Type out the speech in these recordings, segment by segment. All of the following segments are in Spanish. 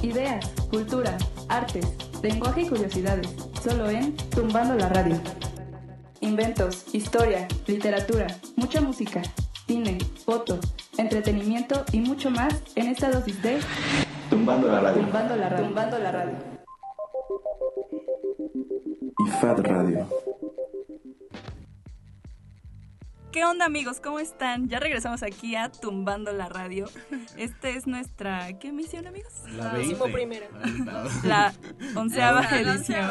Ideas, cultura, artes, lenguaje y curiosidades. Solo en Tumbando la Radio. Inventos, historia, literatura, mucha música, cine, foto, entretenimiento y mucho más en esta dosis de Tumbando la radio. Tumbando la Radio. Tumbando la Radio. Y Fat Radio. ¿Qué onda amigos? ¿Cómo están? Ya regresamos aquí a Tumbando la Radio. Esta es nuestra... ¿Qué emisión amigos? La primera. La onceava edición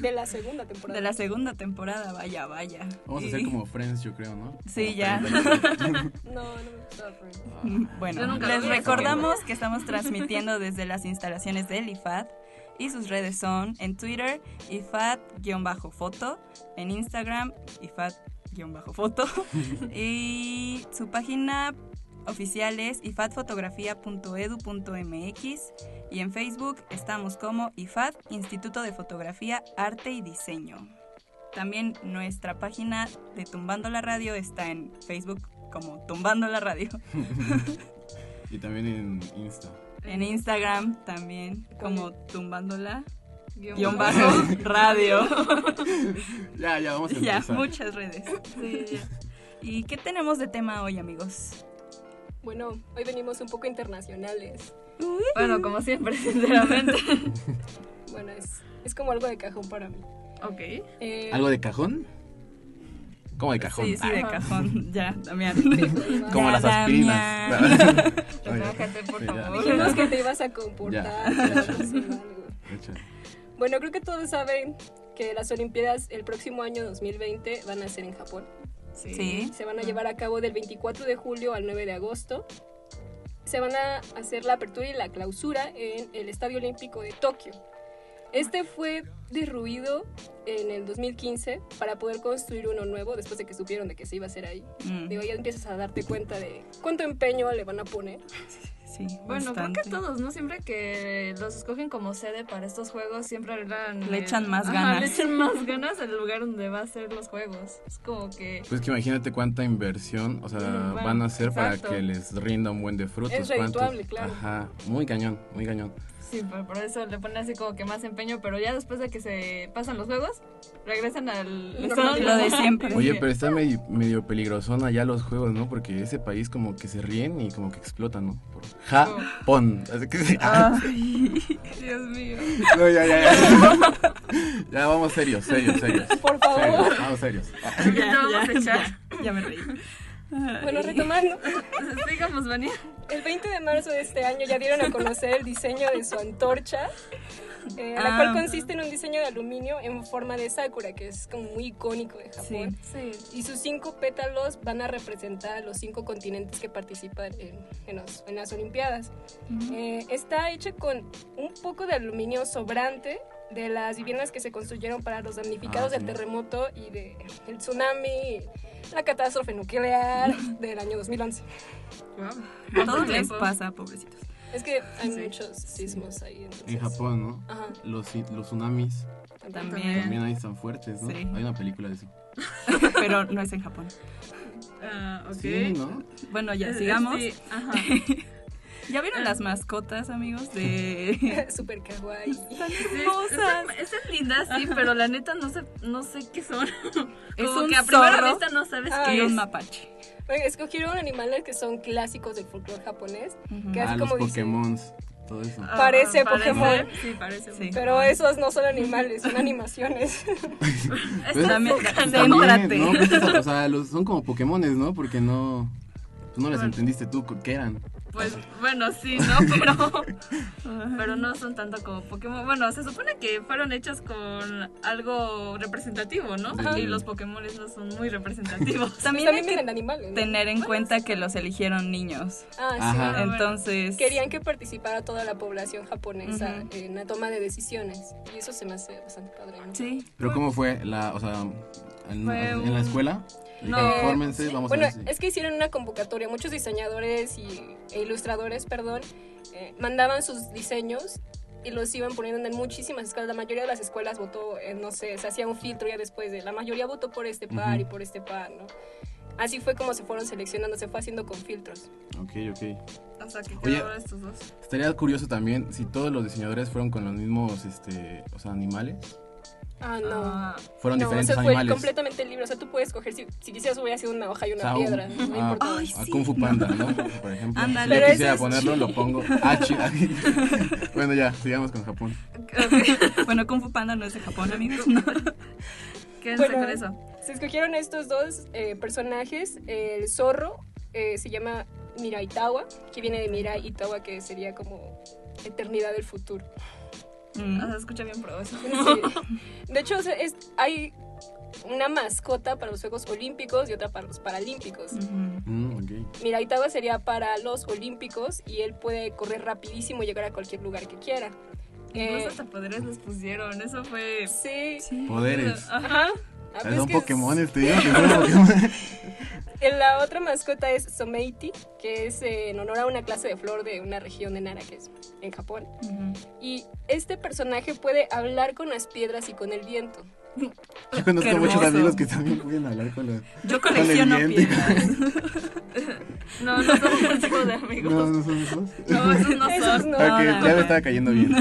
De la segunda temporada. de la segunda temporada. Vaya, vaya. Vamos a hacer como Friends, yo creo, ¿no? Sí, ya. No, no me gustaba Friends. Bueno, Yo nunca les recordamos que estamos transmitiendo desde las instalaciones del IFAD y sus redes son en Twitter IFAD-foto, en Instagram IFAD-foto y su página oficial es ifadfotografía.edu.mx y en Facebook estamos como IFAD, Instituto de Fotografía, Arte y Diseño. También nuestra página de Tumbando la Radio está en Facebook como Tumbando la Radio. Y también en Insta. En Instagram también como tumbándola Guión bajo. radio. Ya, ya, vamos a ya, empezar. muchas redes. Sí, ya. ¿Y qué tenemos de tema hoy, amigos? Bueno, hoy venimos un poco internacionales. Bueno, como siempre, sinceramente. Bueno, es, es como algo de cajón para mí. ok. Eh, ¿Algo de cajón? ¿Cómo de cajón? Sí, sí, de cajón. Ya, Damián. Como Ya, las aspirinas. Damián. Relájate, por ya. favor. Dijimos que te ibas a comportar. Ya. Echa. Bueno, creo que todos saben que las Olimpiadas el próximo año 2020 van a ser en Japón. Sí. Se van a llevar a cabo del 24 de julio al 9 de agosto. Se van a hacer la apertura y la clausura en el Estadio Olímpico de Tokio. Este fue derruido en el 2015 para poder construir uno nuevo después de que supieron de que se iba a hacer ahí. Mm, Digo, ya empiezas a darte cuenta de cuánto empeño le van a poner. sí, Bueno, bastante. creo que todos, ¿no? Siempre que los escogen como sede para estos juegos, siempre arreglan Le el- echan más Ajá, ganas. Le echan más ganas al lugar donde va a ser los juegos. Es como que. Pues que imagínate cuánta inversión, o sea, Mm, bueno, van a hacer exacto. para que les rinda un buen de frutos. Es cuántos- redituable, claro. Ajá, muy cañón, muy cañón. Sí, pero por eso le ponen así como que más empeño, pero ya después de que se pasan los juegos, regresan al. Lo de siempre. Oye, pero está medio, medio peligrosón allá los juegos, ¿no? Porque ese país como que se ríen y como que explotan, ¿no? Por Japón. Así que- Ay, Dios mío. No, ya, ya, ya. Ya vamos serios, serios, serios. Por favor. Serios, vamos serios. Ya, ya, ya me reí. Bueno, retomando. Sigamos, Vania. El 20 de marzo de este año ya dieron a conocer el diseño de su antorcha, eh, la Ah. cual consiste en un diseño de aluminio en forma de sakura, que es como muy icónico de Japón. Sí. Y sus cinco pétalos van a representar a los cinco continentes que participan en, en los- en las Olimpiadas. Eh, está hecha con un poco de aluminio sobrante de las viviendas que se construyeron para los damnificados Ah, del sí. terremoto y del tsunami, la catástrofe nuclear del año 2011. A todos les pasa, pobrecitos. Es que hay Sí. muchos sismos ahí. entonces- En Japón, ¿no? Ajá. Los, los tsunamis También. también ahí están fuertes, ¿no? Sí. Hay una película de eso. Pero no es en Japón. Ah, ok. Sí, ¿no? Bueno, ya Eh, sigamos. sí, ajá. ¿Ya vieron las mascotas, amigos? De. Super kawaii. Sí, hermosas. Están, están lindas, sí, pero la neta no sé, no sé qué son. Es Como un que a primera zorro vista no sabes Ah, qué es. un mapache. Oye, escogieron animales que son clásicos del folclore japonés, Ujú. que Ah, así los como. Pokémon, todo eso. Ah, Parece parece, Pokémon. Sí, parece. Sí. Pero esos no son animales, son animaciones. Pues, También, céntrate. no, pues, o sea, los, son como Pokémones, ¿no? Porque no, tú no les Bueno. entendiste tú qué eran. Pues bueno, sí, ¿no? Pero, pero no son tanto como Pokémon. Bueno, se supone que fueron hechos con algo representativo, ¿no? Ajá. Y los Pokémon no son muy representativos. También hay También que animales. ¿no? tener en cuenta que los eligieron niños. Ah, sí. Ajá. bueno. Entonces. Querían que participara toda la población japonesa en la toma de decisiones. Y eso se me hace bastante padre. ¿no? Sí. Pero ¿cómo fue la, o sea, en, la escuela? No, Fórmense, vamos Bueno, a ver si... es que hicieron una convocatoria. Muchos diseñadores y, e ilustradores, perdón, eh, mandaban sus diseños y los iban poniendo en muchísimas escuelas. La mayoría de las escuelas votó, eh, no sé, se hacía un filtro ya después de la mayoría votó por este par Ujú. y por este par, ¿no? Así fue como se fueron seleccionando, se fue haciendo con filtros. Ok, ok. O sea, que Oye. estos dos. Estaría curioso también si todos los diseñadores fueron con los mismos, este, o sea, animales. Ah, no. Ah, Fueron no, diferentes se fue animales. completamente libre. O sea, tú puedes escoger, si, si quisieras hubiera sido una hoja y O una sea, un- piedra. no a, importa. Ay, a sí. Kung Fu Panda, ¿no? Por ejemplo. Ándale. Si yo quisiera es- ponerlo, lo pongo. Ah, chi- bueno, ya, sigamos con Japón. Bueno, Kung Fu Panda no es de Japón, amigos. No. Quédense Bueno. con eso. Se escogieron estos dos eh, personajes. El zorro eh, se llama Miraitawa, que viene de Mirai Itawa, que sería como eternidad del futuro. Mm. O sea, escucha bien pro eso. Sí. De hecho, o sea, es- hay una mascota para los Juegos Olímpicos y otra para los Paralímpicos. Mm, ok. Miraitawa sería para los Olímpicos y él puede correr rapidísimo y llegar a cualquier lugar que quiera. Incluso Eh, hasta poderes les pusieron. Eso fue. sí. Sí. Poderes. Ajá. Ah, pues Son es que es- Pokémon, te digo que son Pokémon. En La otra mascota es Someiti, que es eh, en honor a una clase de flor de una región de Nara, que es en Japón. Ujú. Y este personaje puede hablar con las piedras y con el viento. Yo conozco muchos amigos que también pueden hablar con los... Yo Con el colecciono viento. piedras. No, no son ese tipo de amigos. No, no son esos. No, esos no Esos son. no. Ah, ya no. me estaba cayendo bien.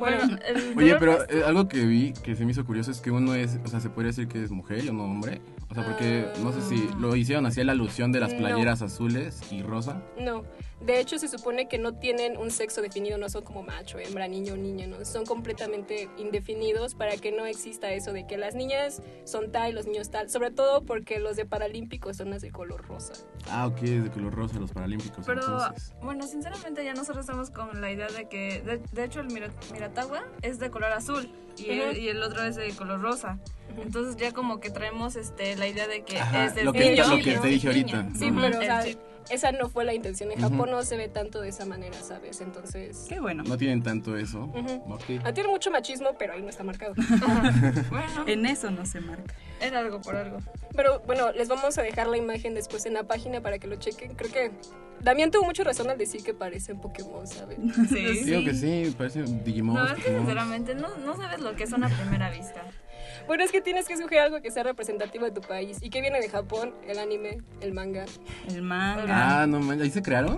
Bueno, el Oye, dolor pero eh, algo que vi que se me hizo curioso es que uno es, o sea, se podría decir que es mujer y no hombre. O sea, porque no sé si lo hicieron así la alusión de las No. playeras azules y rosa. No, de hecho se supone que no tienen un sexo definido, no son como macho, hembra, niño, niña, no, son completamente indefinidos para que no exista eso de que las niñas son tal y los niños tal, sobre todo porque los de Paralímpicos son las de color rosa. Ah, ok, es de color rosa los paralímpicos. Pero, entonces. bueno, sinceramente ya nosotros estamos con la idea de que, de, de hecho, el Mira- Es de color azul y, el, y el otro es de color rosa. Entonces ya como que traemos este la idea de que Ajá, es de lo que- niño lo que es te dije ahorita. Sí, pero o sea, chip. esa no fue la intención. En. Japón no se ve tanto de esa manera, ¿sabes? Entonces... Qué bueno. No tienen tanto eso. Ujú. Ok. Ah, tiene mucho machismo, pero ahí no está marcado. Bueno, En eso no se marca. era algo por algo. Pero bueno, les vamos a dejar la imagen después en la página para que lo chequen. Creo que Damián tuvo mucha razón al decir que parecen Pokémon, ¿saben? Sí. Digo que sí, parece Digimon. No, es que sinceramente no, no sabes lo que son a primera vista. Bueno, es que tienes que escoger algo que sea representativo de tu país. ¿Y qué viene de Japón? El anime, el manga. El manga. Ah, no manches, ¿ahí se crearon?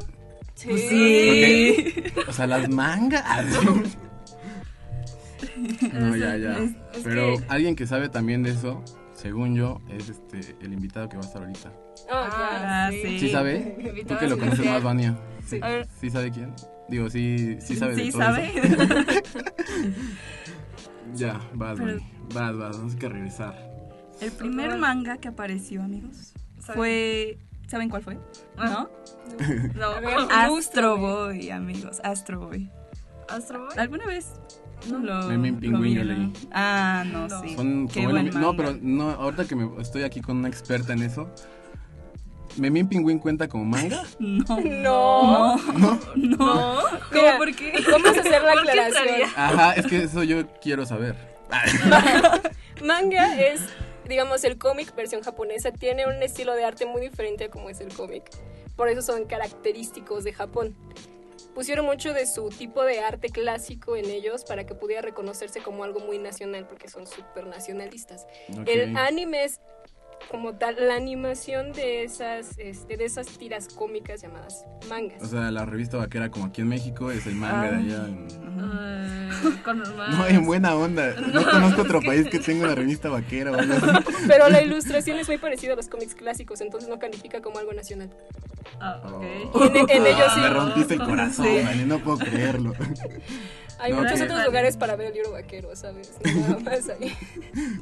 Pues sí. O sea, las mangas. no, ya, ya. Es- es Pero que- alguien que sabe también de eso, según yo, es este el invitado que va a estar ahorita. Ah, Ah, sí. sí. ¿Sí sabe? Tú que lo conoces más, Vania. Sí. ¿Sí sabe quién? Digo, sí, sí sabe de Sí, todo sabe. eso. Ya, vas, Pero-. Vas, vas, vamos que regresar. El primer manga que apareció, amigos, ¿saben? fue. ¿Saben cuál fue? Ah. ¿No? No, A ver. Astro Boy, amigos. Astro Boy. Astro Boy. ¿Alguna vez? No lo. Memín lo Pingüín yo vieron? leí. Ah, no, No. sí. Son Qué como buen el- No, pero no, ahorita que me, estoy aquí con una experta en eso. ¿Memín Pingüín cuenta como manga? No. No. No. No. Mira, ¿Por qué? Vamos a hacer la ¿Por qué aclaración. Ajá, es que eso yo quiero saber. Manga es, digamos, el cómic versión japonesa. Tiene un estilo de arte muy diferente a como es el cómic. Por eso son característicos de Japón. Pusieron mucho de su tipo de arte clásico en ellos para que pudiera reconocerse como algo muy nacional, porque son súper nacionalistas. Ok. El anime es como tal la animación de esas, este, de esas tiras cómicas llamadas mangas. O sea, la revista vaquera como aquí en México es el manga de allá. en- con. No, en buena onda. No conozco otro país que tenga una revista vaquera o algo así. Pero la ilustración es muy parecida a los cómics clásicos, entonces no califica como algo nacional. Ah, ok. Y en, en ellos Ah, sí. Me rompiste el corazón, Vani, no puedo creerlo. Hay No, muchos que- otros lugares para ver el libro vaquero, ¿sabes? Nada más ahí.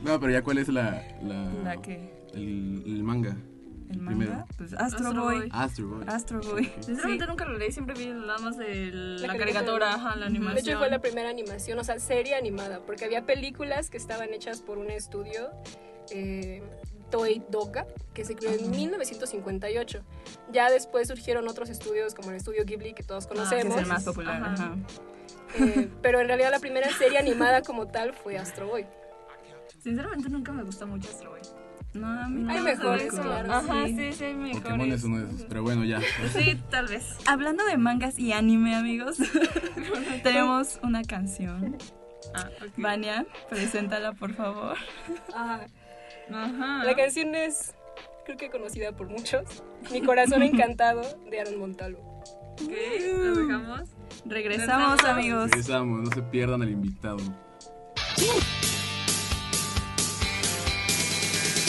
No, pero ya cuál es la... La, ¿La qué? El, el manga. ¿El primero. manga? Pues Astro, Astro Boy. Boy. Astro Boy. Astro Boy. Sinceramente Sí. nunca lo leí, siempre vi nada más de la, La caricatura, ajá, la De animación. hecho, fue la primera animación, o sea, serie animada, porque había películas que estaban hechas por un estudio, eh, Toei Doka, que se creó en 1958. Ya después surgieron otros estudios, como el estudio Ghibli, que todos Que conocemos. es el más popular. Ajá. Ajá. eh, pero en realidad la primera serie animada como tal fue Astro Boy. Sinceramente nunca me gusta mucho Astro Boy. No, a mí Hay no mejores, me gusta. claro. Ajá, Sí. sí, sí, hay mejores. Pokémon es uno de esos. Pero bueno, ya. Sí, tal vez. Hablando de mangas y anime, amigos, tenemos una canción. Ah, ok. Vania, preséntala, por favor. Ah, Ajá. La canción es, creo que conocida por muchos. Mi corazón encantado de Aaron Montalvo. Ok, ¿Lo dejamos? Regresamos, amigos. Regresamos, no se pierdan el invitado.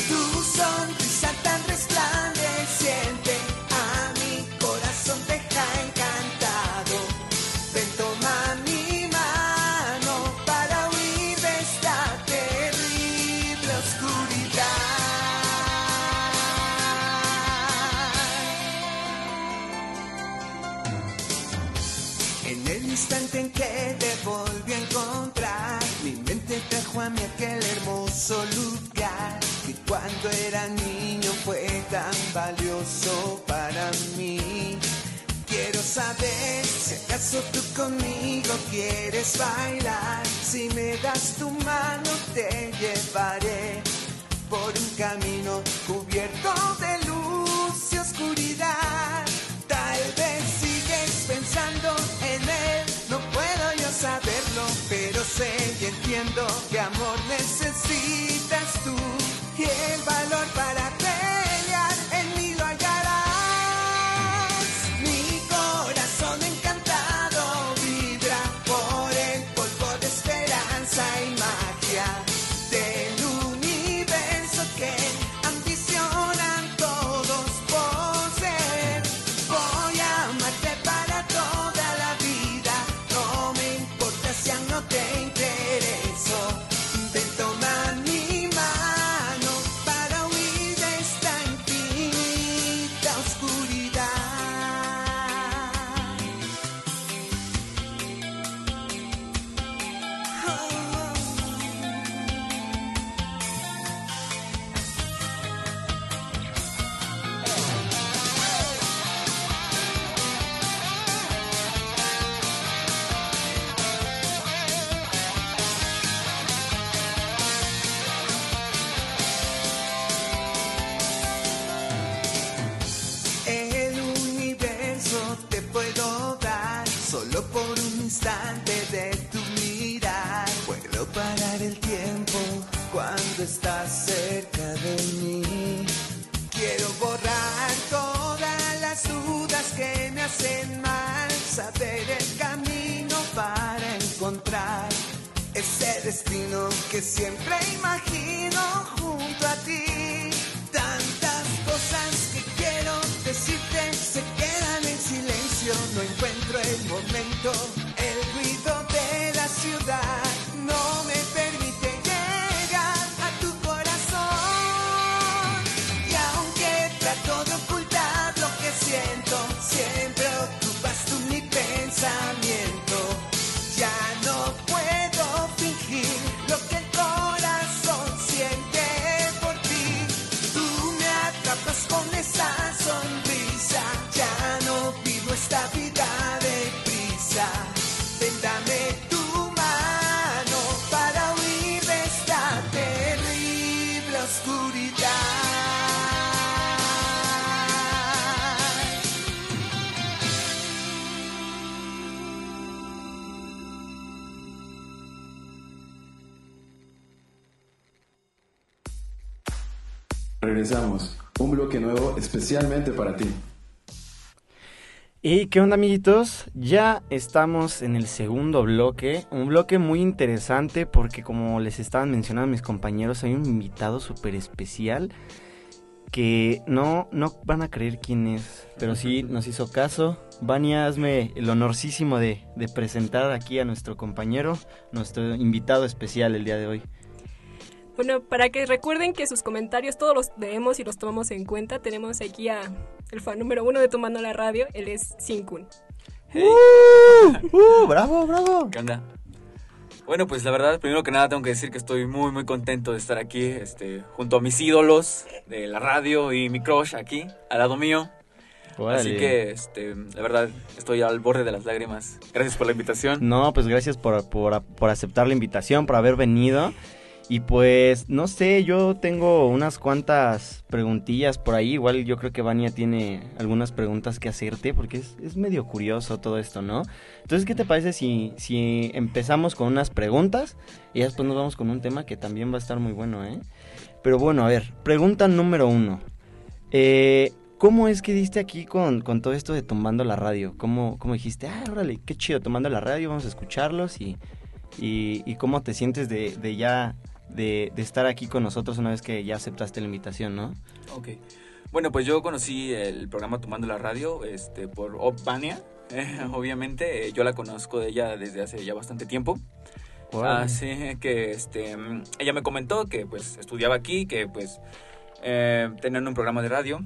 Tu sonrisa tan resplandeciente cuando era niño fue tan valioso para mí. Quiero saber si acaso tú conmigo quieres bailar. Si me das tu mano te llevaré por un camino cubierto de luz y oscuridad. Tal vez sigues pensando en él, no puedo yo saberlo, pero sé y entiendo que amor Regresamos. Un bloque nuevo especialmente para ti. ¿Y qué onda amiguitos? Ya estamos en el segundo bloque, un bloque muy interesante porque como les estaban mencionando mis compañeros, hay un invitado súper especial que no, no van a creer quién es, pero sí nos hizo caso. Vania, hazme el honorcísimo de, de presentar aquí a nuestro compañero, nuestro invitado especial el día de hoy. Bueno, para que recuerden que sus comentarios todos los leemos y los tomamos en cuenta, tenemos aquí a el fan número uno de Tomando la Radio, él es Sinkun. ¡Uh! ¡Bravo, bravo! ¿Qué onda? Bueno, pues la verdad, primero que nada tengo que decir que estoy muy, muy contento de estar aquí, este, junto a mis ídolos de la radio y mi crush aquí, al lado mío. Así Órale. que, este, la verdad, estoy al borde de las lágrimas. Gracias por la invitación. No, pues gracias por, por, por aceptar la invitación, por haber venido. Y pues, no sé, yo tengo unas cuantas preguntillas por ahí. Igual yo creo que Vania tiene algunas preguntas que hacerte porque es, es medio curioso todo esto, ¿no? Entonces, ¿qué te parece si, si empezamos con unas preguntas y después nos vamos con un tema que también va a estar muy bueno, ¿eh? Pero bueno, a ver, pregunta número uno. Eh, ¿Cómo es que diste aquí con, con todo esto de Tumbando la Radio? ¿Cómo, cómo dijiste, ah, órale, qué chido, Tumbando la Radio, vamos a escucharlos y, y, y cómo te sientes de, de ya, de, de estar aquí con nosotros una vez que ya aceptaste la invitación, ¿no? Ok. Bueno, pues yo conocí el programa Tomando la Radio este, por obviamente, eh, yo la conozco de ella desde hace ya bastante tiempo. Así que este, ella me comentó que pues estudiaba aquí, que pues eh, tenían un programa de radio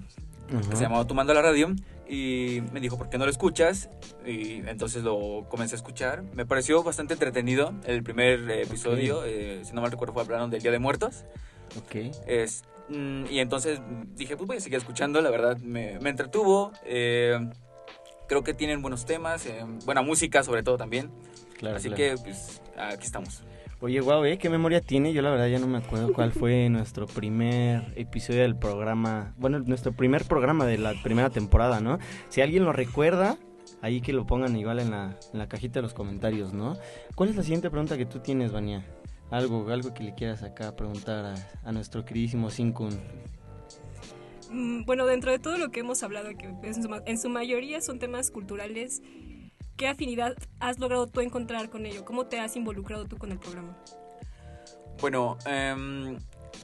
que Ajá. se llamaba Tomando la Radio y me dijo, ¿por qué no lo escuchas? Y entonces lo comencé a escuchar. Me pareció bastante entretenido el primer episodio, eh, si no mal recuerdo fue hablando del Día de Muertos. Ok. Es, mm, y entonces dije, pues voy a seguir escuchando, la verdad me, me entretuvo. eh, creo que tienen buenos temas, eh, buena música sobre todo también. Claro, Así claro. que pues aquí estamos. Oye, guau, ¿eh? ¿Qué memoria tiene? Yo la verdad ya no me acuerdo cuál fue nuestro primer episodio del programa. Bueno, nuestro primer programa de la primera temporada, ¿no? Si alguien lo recuerda, ahí que lo pongan igual en la, cajita de los comentarios, ¿no? ¿Cuál es la siguiente pregunta que tú tienes, Vania? Algo, algo que le quieras acá preguntar a, nuestro queridísimo Sinkun. Mm, Bueno, dentro de todo lo que hemos hablado, en su mayoría son temas culturales, ¿qué afinidad has logrado tú encontrar con ello? ¿Cómo te has involucrado tú con el programa? Bueno, em,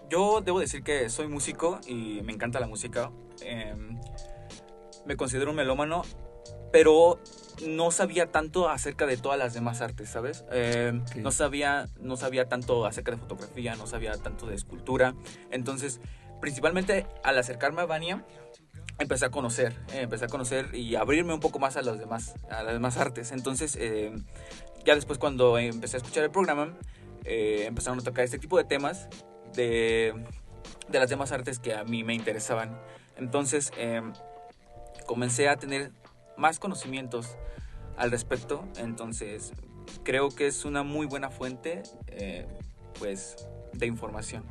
yo debo decir que soy músico y me encanta la música. Em, me considero un melómano, pero no sabía tanto acerca de todas las demás artes, ¿sabes? Em. No sabía, no sabía tanto acerca de fotografía, no sabía tanto de escultura. Entonces, principalmente al acercarme a Vania, empecé a conocer, eh, empecé a conocer y abrirme un poco más a las demás, a las demás artes. Entonces, eh, ya después cuando empecé a escuchar el programa, eh, empezaron a tocar este tipo de temas de, de las demás artes que a mí me interesaban. Entonces, comencé a tener más conocimientos al respecto. Entonces, creo que es una muy buena fuente, pues, de información.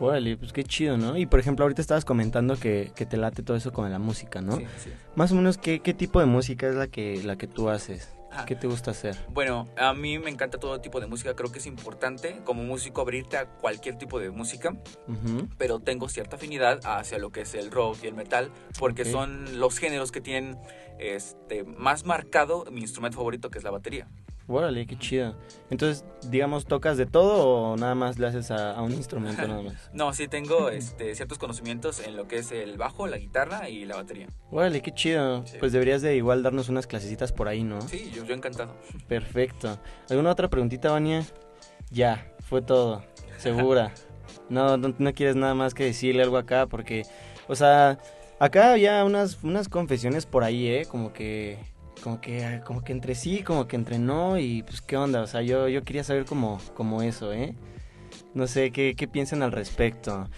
Órale, pues qué chido, ¿no? Y por ejemplo, ahorita estabas comentando que, que te late todo eso con la música, ¿no? Sí, sí. Más o menos, ¿qué, qué tipo de música es la que, la que tú haces? Ah. ¿Qué te gusta hacer? Bueno, a mí me encanta todo tipo de música, creo que es importante como músico abrirte a cualquier tipo de música, pero tengo cierta afinidad hacia lo que es el rock y el metal, porque son los géneros que tienen este, más marcado mi instrumento favorito, que es la batería. Órale, qué chido. Entonces, digamos, ¿tocas de todo o nada más le haces a, a un instrumento nada más? No, sí tengo este, ciertos conocimientos en lo que es el bajo, la guitarra y la batería. Órale, qué chido. Sí. Pues deberías de igual darnos unas clasecitas por ahí, ¿no? Sí, yo, yo encantado. Perfecto. ¿Alguna otra preguntita, Vania? Ya, fue todo. Segura. No, no, no quieres nada más que decirle algo acá porque, o sea, acá había unas, unas confesiones por ahí, ¿eh? Como que, como que, como que entre sí, como que entre no y pues qué onda. O sea, yo, yo quería saber como, como eso, ¿eh? No sé qué, qué piensan al respecto.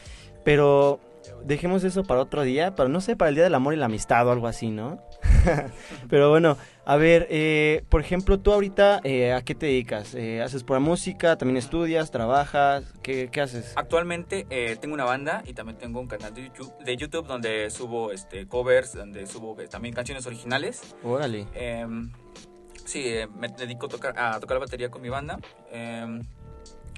Pero dejemos eso para otro día, para no sé, para el Día del Amor y la Amistad o algo así, ¿no? Pero bueno, a ver, eh, por ejemplo, tú ahorita, eh, ¿a qué te dedicas? Eh, ¿Haces pura música? ¿También estudias? ¿Trabajas? ¿Qué, qué haces? Actualmente eh, tengo una banda y también tengo un canal de YouTube, de YouTube donde subo este, covers, donde subo eh, también canciones originales. Órale. Em, sí, me dedico a tocar, a tocar la batería con mi banda.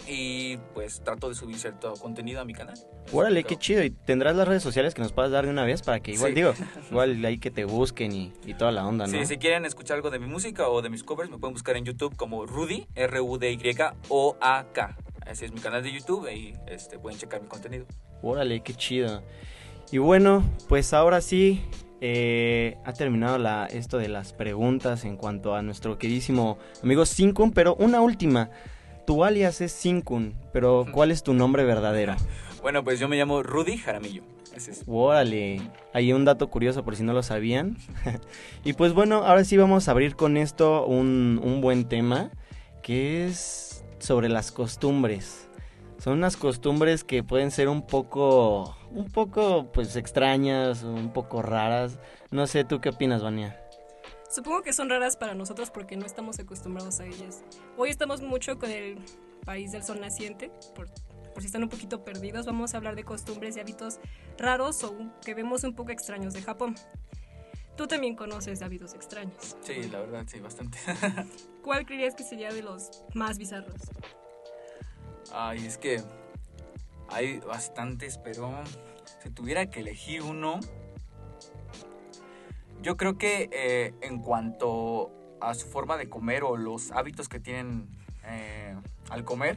Y pues trato de subir cierto contenido a mi canal. Órale, qué chido. ¿Y tendrás las redes sociales que nos puedas dar de una vez para que igual, Sí. digo, igual ahí que te busquen y, y toda la onda, ¿no? Sí, si quieren escuchar algo de mi música o de mis covers, me pueden buscar en YouTube como Rudy, R-U-D-Y-O-A-K. Ese es mi canal de YouTube y este, pueden checar mi contenido. Órale, qué chido. Y bueno, pues ahora sí, eh, ha terminado la, esto de las preguntas en cuanto a nuestro queridísimo amigo Sinkun, pero una última. Tu alias es Sinkun, pero ¿cuál es tu nombre verdadero? Bueno, pues yo me llamo Rudy Jaramillo. Órale, hay un dato curioso por si no lo sabían. y pues bueno, ahora sí vamos a abrir con esto un, un buen tema, que es sobre las costumbres. Son unas costumbres que pueden ser un poco, un poco pues extrañas, un poco raras. No sé, ¿tú qué opinas, Vania? Supongo que son raras para nosotros porque no estamos acostumbrados a ellas. Hoy estamos mucho con el país del sol naciente, por, por si están un poquito perdidos, vamos a hablar de costumbres y hábitos raros o que vemos un poco extraños de Japón. Tú también conoces hábitos extraños. Sí, la verdad, sí, bastante. ¿Cuál creerías que sería de los más bizarros? Ay, es que Hay bastantes, pero si tuviera que elegir uno, yo creo que eh, en cuanto a su forma de comer o los hábitos que tienen eh, al comer,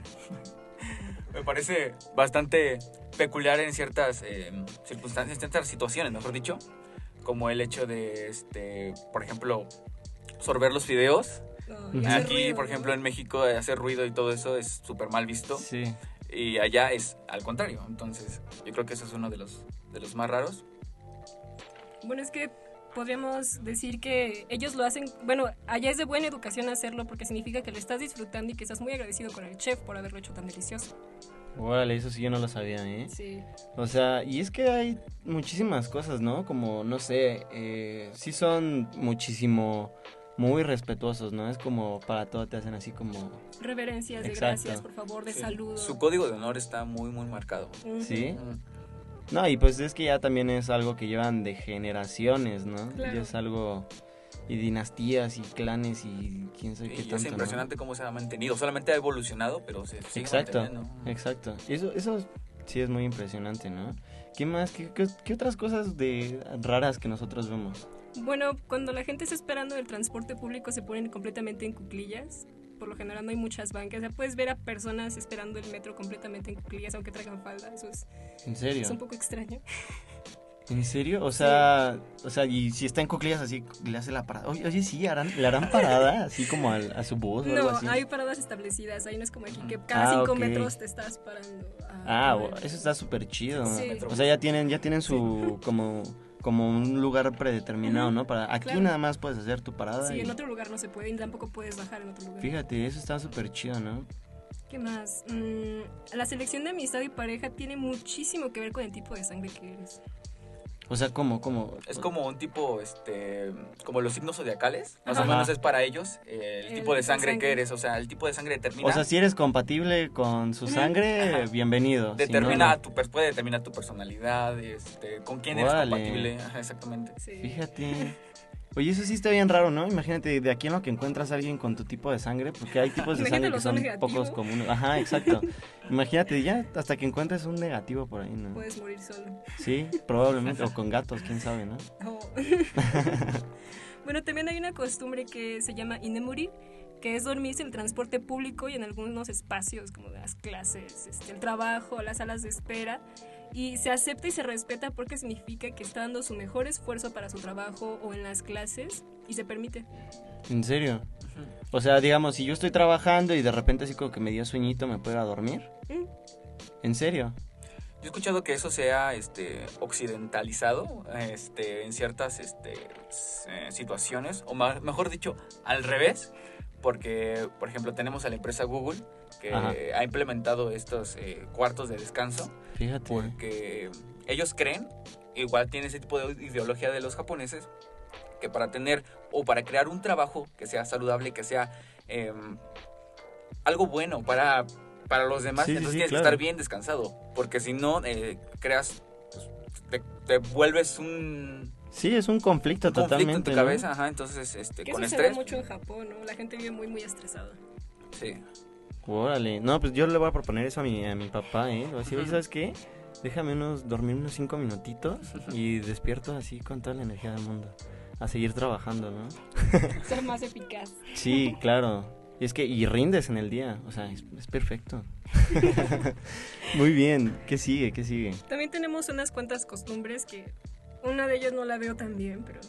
me parece bastante peculiar en ciertas eh, circunstancias, en ciertas situaciones, mejor dicho, como el hecho de, este, por ejemplo, sorber los fideos. No, Aquí, ruido, por ¿no? ejemplo, en México, hacer ruido y todo eso es súper mal visto. Sí. Y allá es al contrario. Entonces, yo creo que eso es uno de los, de los más raros. Bueno, es que podríamos decir que ellos lo hacen, bueno, allá es de buena educación hacerlo porque significa que lo estás disfrutando y que estás muy agradecido con el chef por haberlo hecho tan delicioso. Órale, eso sí yo no lo sabía, ¿eh? Sí. O sea, y es que hay muchísimas cosas, ¿no? Como, no sé, eh, sí son muchísimo, muy respetuosos, ¿no? Es como para todo te hacen así como... Reverencias, de Exacto. gracias, por favor, de Sí. saludo. Su código de honor está muy, muy marcado. Ujú. ¿Sí? Mm. No, y pues es que ya también es algo que llevan de generaciones, ¿no? Claro. Ya es algo... Y dinastías y clanes y quién sabe qué Y tanto, es ¿no? impresionante cómo se ha mantenido. Solamente ha evolucionado, pero se sigue Exacto, manteniendo. exacto. Y Eso, eso sí es muy impresionante, ¿no? ¿Qué más? ¿Qué, qué, qué otras cosas de raras que nosotros vemos? Bueno, cuando la gente está esperando el transporte público se ponen completamente en cuclillas. Por lo general no hay muchas bancas. O sea, puedes ver a personas esperando el metro completamente en cuclillas aunque traigan falda. Eso es, ¿En serio? es un poco extraño. ¿En serio? O sea, o sea, y si está en cuclillas así, le hace la parada. Oye, oye, sí, harán, le harán parada así como al- a su bus o algo No, así. hay paradas establecidas. Ahí no es como aquí que cada Ah, cinco metros te estás parando. a Ah, eso está súper chido. Sí. O sea, ya tienen, ya tienen su como, como un lugar predeterminado, ¿no? Para aquí claro. nada más puedes hacer tu parada. Sí, y- en otro lugar no se puede y tampoco puedes bajar en otro lugar. Fíjate, eso está súper chido, ¿no? ¿Qué más? Mm, la selección de amistad y pareja tiene muchísimo que ver con el tipo de sangre que eres. O sea, ¿cómo, cómo? Es como un tipo, este, como los signos zodiacales. Más o menos es para ellos eh, el, El tipo de sangre, sangre. que eres. O sea, el tipo de sangre determina, O sea, si eres compatible con su sangre, Ajá. bienvenido. Si determina no, a tu, pers- puede determinar tu personalidad, este, con quién eres compatible. Ajá, exactamente. Sí. Fíjate. Oye, eso sí está bien raro, ¿no? Imagínate de aquí en lo que encuentras a alguien con tu tipo de sangre, porque hay tipos de sangre que son negativos. pocos comunes. Ajá, exacto. Imagínate ya hasta que encuentres un negativo por ahí, ¿no? Puedes morir solo. Sí, probablemente, o con gatos, quién sabe, ¿no? Oh. bueno, también hay una costumbre que se llama inemuri, que es dormirse en el transporte público y en algunos espacios como las clases, este, el trabajo, las salas de espera. Y se acepta y se respeta porque significa que está dando su mejor esfuerzo para su trabajo o en las clases y se permite. ¿En serio? O sea, digamos, si yo estoy trabajando y de repente así como que me dio sueñito, ¿me puedo ir a dormir? Mm. ¿En serio? Yo he escuchado que eso sea este, occidentalizado este, en ciertas este, eh, situaciones, o ma- mejor dicho, al revés, porque, por ejemplo, tenemos a la empresa Google que Ajá. ha implementado estos eh, cuartos de descanso, Fíjate. porque ellos creen, igual tiene ese tipo de ideología de los japoneses, que para tener o para crear un trabajo que sea saludable, que sea em, algo bueno para, para los demás, Sí, entonces sí, tienes claro. que estar bien descansado, porque si no, eh, creas, pues, te, te vuelves un, Sí, es un conflicto un conflicto totalmente. en tu ¿no? cabeza, ajá, entonces este, Que con eso se ve estrés. mucho en Japón, ¿no? La gente vive muy, muy estresada. Sí. Órale. No, pues yo le voy a proponer eso a mi, a mi papá, ¿eh? Le voy a decir, oye, Ujú. ¿sabes qué? Déjame unos, dormir unos cinco minutitos y despierto así con toda la energía del mundo. A seguir trabajando, ¿no? Ser más eficaz. Sí, claro. Y es que, y rindes en el día, o sea, es, es perfecto. Muy bien, ¿qué sigue? ¿Qué sigue? También tenemos unas cuantas costumbres que una de ellas no la veo tan bien, pero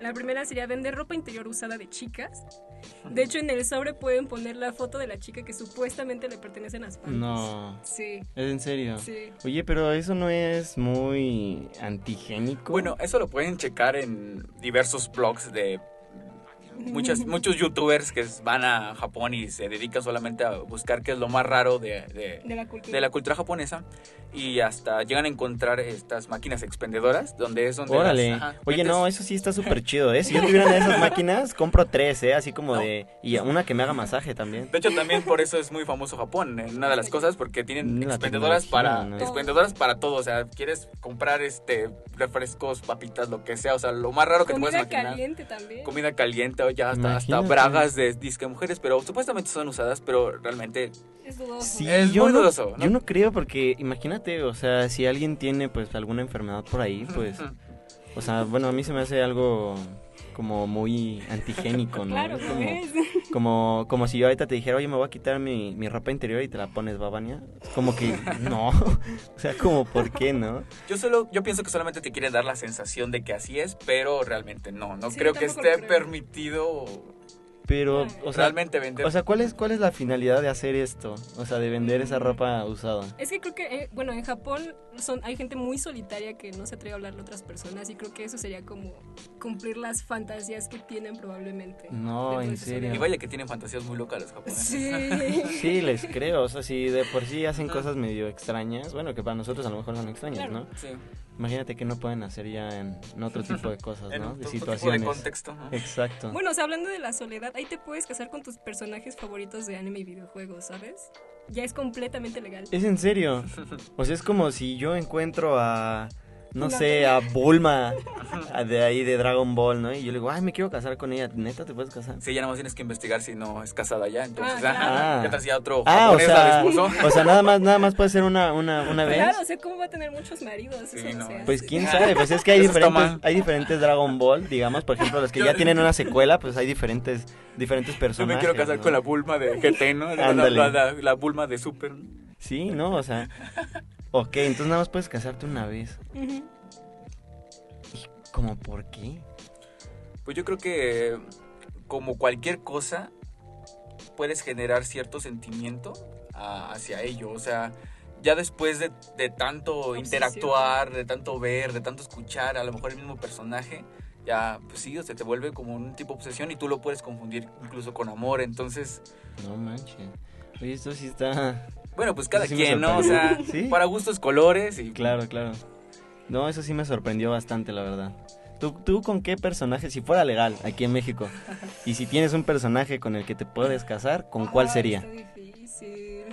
la primera sería vender ropa interior usada de chicas. De hecho, en el sobre pueden poner la foto de la chica que supuestamente le pertenecen a las panties. No, Sí, ¿es en serio? sí. Oye, pero eso no es muy antigénico. Bueno, eso lo pueden checar en diversos blogs de muchas, muchos youtubers que van a Japón y se dedican solamente a buscar qué es lo más raro de, de- De la cultura. de la cultura japonesa y hasta llegan a encontrar estas máquinas expendedoras donde es donde las- Órale. ajá, Oye, metes- no, eso sí está súper chido, ¿eh? Si yo tuviera una de esas máquinas, compro tres, ¿eh? Así como No. de... Y una que me haga masaje también. De hecho, también por eso es muy famoso Japón, en una de las cosas, porque tienen La expendedoras para ¿no? expendedoras para todo. O sea, quieres comprar este refrescos, papitas, lo que sea. O sea, lo más raro que te Comida puedes imaginar. caliente también. Comida caliente ya hasta, hasta bragas de disque mujeres, pero supuestamente son usadas, pero realmente Es dudoso. Sí, Es yo muy no, dudoso, ¿no? yo no creo porque imagínate, o sea, si alguien tiene pues alguna enfermedad por ahí, pues, o sea, bueno, a mí se me hace algo como muy antigénico, ¿no? Claro, como, ¿no es? Como, como si yo ahorita te dijera, oye, me voy a quitar mi, mi ropa interior y te la pones, Babania. Es como que, no, o sea, como, ¿por qué, no? yo solo yo pienso que solamente te quiere dar la sensación de que así es, pero realmente no, no Sí, creo que esté creo. permitido Pero, o sea, realmente vender. o sea, ¿cuál es, ¿cuál es la finalidad de hacer esto? O sea, de vender esa ropa usada. Es que creo que, eh, bueno, en Japón son, hay gente muy solitaria que no se atreve a hablarle a otras personas y creo que eso sería como cumplir las fantasías que tienen probablemente. No, en serio. y vaya que tienen fantasías muy locas los japoneses. Sí. Sí, les creo, o sea, si de por sí hacen cosas medio extrañas, bueno, que para nosotros a lo mejor son extrañas, Claro. ¿no? Sí. Imagínate que no pueden hacer ya en, en otro tipo de cosas, En ¿no? otro De tipo de situaciones. contexto, ¿no? Exacto. Bueno, o sea, hablando de la soledad, ahí te puedes casar con tus personajes favoritos de anime y videojuegos, ¿sabes? Ya es completamente legal. Es en serio. O sea, es como si yo encuentro a, no sé, a Bulma a de ahí de Dragon Ball, ¿no? Y yo le digo, ay, me quiero casar con ella. ¿Neta te puedes casar? Sí, ya nada más tienes que investigar si no es casada ya, entonces Ah, ya te hacía otro Ah, o sea, o sea, nada más, nada más puede ser una, una, una vez. Claro, o sea, ¿cómo va a tener muchos maridos? Sí, Eso no. Pues quién sabe, pues es que hay Eso diferentes, hay diferentes Dragon Ball, digamos, por ejemplo, los que ya tienen una secuela, pues hay diferentes, diferentes Yo personajes. me quiero casar ¿no? con la Bulma de GT, ¿no? La, la- la Bulma de Super. Sí, ¿no? O sea, ok, entonces nada más puedes casarte una vez. ¿Y ¿Cómo por qué? Pues yo creo que como cualquier cosa puedes generar cierto sentimiento a- hacia ello, o sea, ya después de, de tanto Obsesión. interactuar, de tanto ver, de tanto escuchar, a lo mejor el mismo personaje, ya, pues sí, o sea, te vuelve como un tipo de obsesión y tú lo puedes confundir incluso con amor, entonces, No manches. Oye, esto sí está... bueno, pues cada sí quien, ¿no? O sea, para gustos colores y Claro, claro. No, eso sí me sorprendió bastante, la verdad. ¿Tú, ¿Tú con qué personaje, si fuera legal aquí en México, y si tienes un personaje con el que te puedes casar, ¿con cuál sería? Difícil.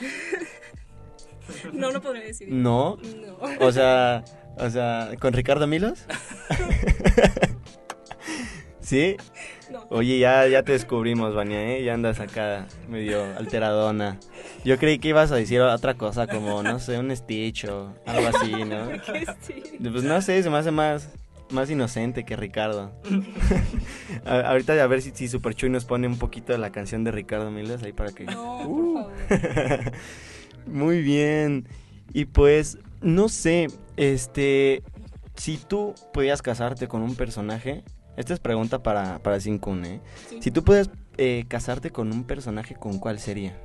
no, no podré decir. No, No. o sea, o sea, ¿con Ricardo Milos? ¿Sí? No. Oye, ya, ya te descubrimos, Vania, ¿eh? Ya andas acá medio alteradona. Yo creí que ibas a decir otra cosa, como, no sé, un Stitch o algo así, ¿no? ¿Qué sí? Pues no sé, se me hace más, más inocente que Ricardo. A- ahorita a ver si, si Super Chuy nos pone un poquito de la canción de Ricardo Miles ahí para que... No, Uh. por favor. Muy bien. Y pues, no sé, este, si tú pudieras casarte con un personaje, esta es pregunta para, para Sin-Kun, ¿eh? Sí. Si tú pudieras eh, casarte con un personaje, ¿con cuál sería?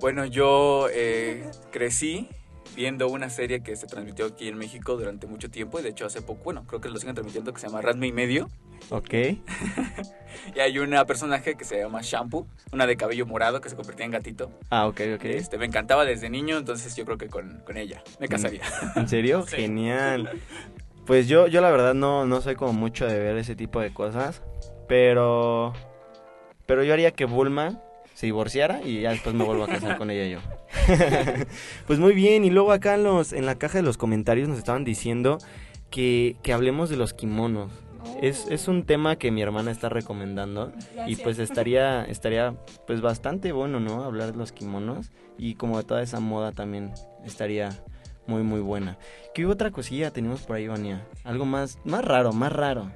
Bueno, yo eh, crecí viendo una serie que se transmitió aquí en México durante mucho tiempo y de hecho hace poco, bueno, creo que lo siguen transmitiendo que se llama Radme y medio ¿Ok? y hay una personaje que se llama Shampoo, una de cabello morado que se convertía en gatito. Ah, ok, ok. Este, me encantaba desde niño, entonces yo creo que con, con ella me casaría. ¿En serio? Sí. Genial. Pues yo, yo la verdad no, no soy como mucho de ver ese tipo de cosas, pero, pero yo haría que Bulma se divorciara y ya después me vuelvo a casar con ella yo. pues muy bien, y luego acá en, los, en la caja de los comentarios nos estaban diciendo que, que hablemos de los kimonos. Es, es un tema que mi hermana está recomendando y pues estaría, estaría pues bastante bueno, ¿no? Hablar de los kimonos y como de toda esa moda también estaría muy muy buena. ¿Qué otra cosilla tenemos por ahí, Vania? Algo más, más raro, más raro.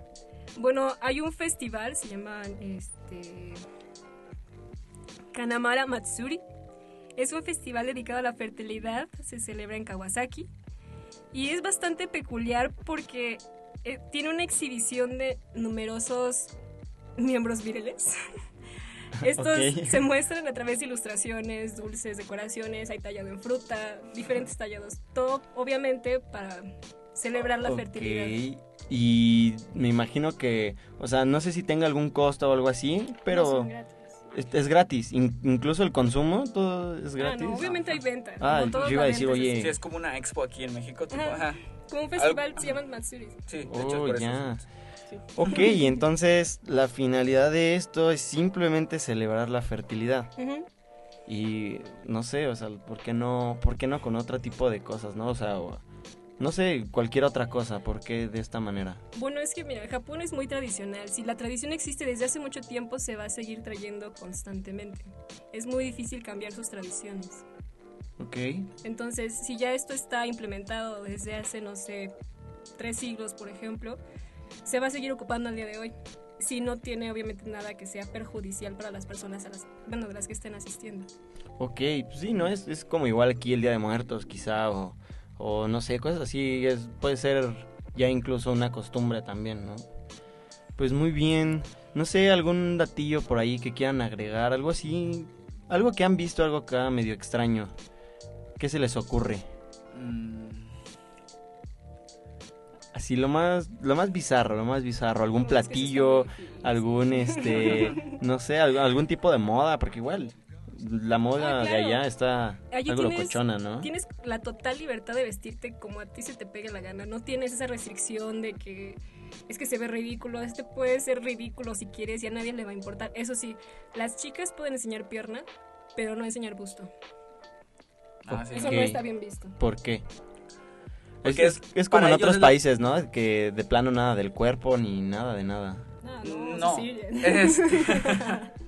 Bueno, hay un festival, se llama este Kanamara Matsuri. Es un festival dedicado a la fertilidad, se celebra en Kawasaki y es bastante peculiar porque eh, tiene una exhibición de numerosos miembros viriles. Estos se muestran a través de ilustraciones, dulces, decoraciones, hay tallado en fruta, diferentes tallados, todo obviamente para celebrar la fertilidad. Y me imagino que, o sea, no sé si tenga algún costo o algo así, pero. Es, es gratis. In- incluso el consumo, todo es Ah, gratis. no, obviamente hay venta. Ah, yo iba a decir, oye. Sí, es como una expo aquí en México, tipo, Ajá. Como un festival se llama Matsuri. Sí, de Oh, hecho, por eso. ya. Sí. Ok, y entonces la finalidad de esto es simplemente celebrar la fertilidad. Ujú. Y no sé, o sea, ¿por qué no, por qué no con otro tipo de cosas, no? O sea, o- No sé, cualquier otra cosa, ¿por qué de esta manera? Bueno, es que mira, Japón es muy tradicional. Si la tradición existe desde hace mucho tiempo, se va a seguir trayendo constantemente. Es muy difícil cambiar sus tradiciones. Ok. Entonces, si ya esto está implementado desde hace, no sé, tres siglos, por ejemplo, se va a seguir ocupando al día de hoy. Si no tiene, obviamente, nada que sea perjudicial para las personas, a las, bueno, de las que estén asistiendo. Ok, pues sí, ¿no? Es, es como igual aquí el Día de Muertos, quizá, o, o no sé, cosas así. Es, puede ser ya incluso una costumbre también, ¿no? Pues muy bien. No sé, algún datillo por ahí que quieran agregar, algo así. Algo que han visto, algo acá medio extraño. ¿Qué se les ocurre? Mm, Así lo más, lo más bizarro, lo más bizarro, algún platillo, algún este, no sé, algún, algún tipo de moda, porque igual la moda Ah, de claro. allá está Allí algo tienes- locochona, ¿no? Tienes la total libertad de vestirte como a ti se te pegue la gana. No tienes esa restricción de que es que se ve ridículo. Este puede ser ridículo si quieres y a nadie le va a importar. Eso sí, las chicas pueden enseñar pierna, pero no enseñar busto. ah, sí. Eso no está bien visto. ¿Por qué? Porque es, es- es como en otros la- países, ¿no? Que de plano nada del cuerpo ni nada de nada. Ah, no, No, es,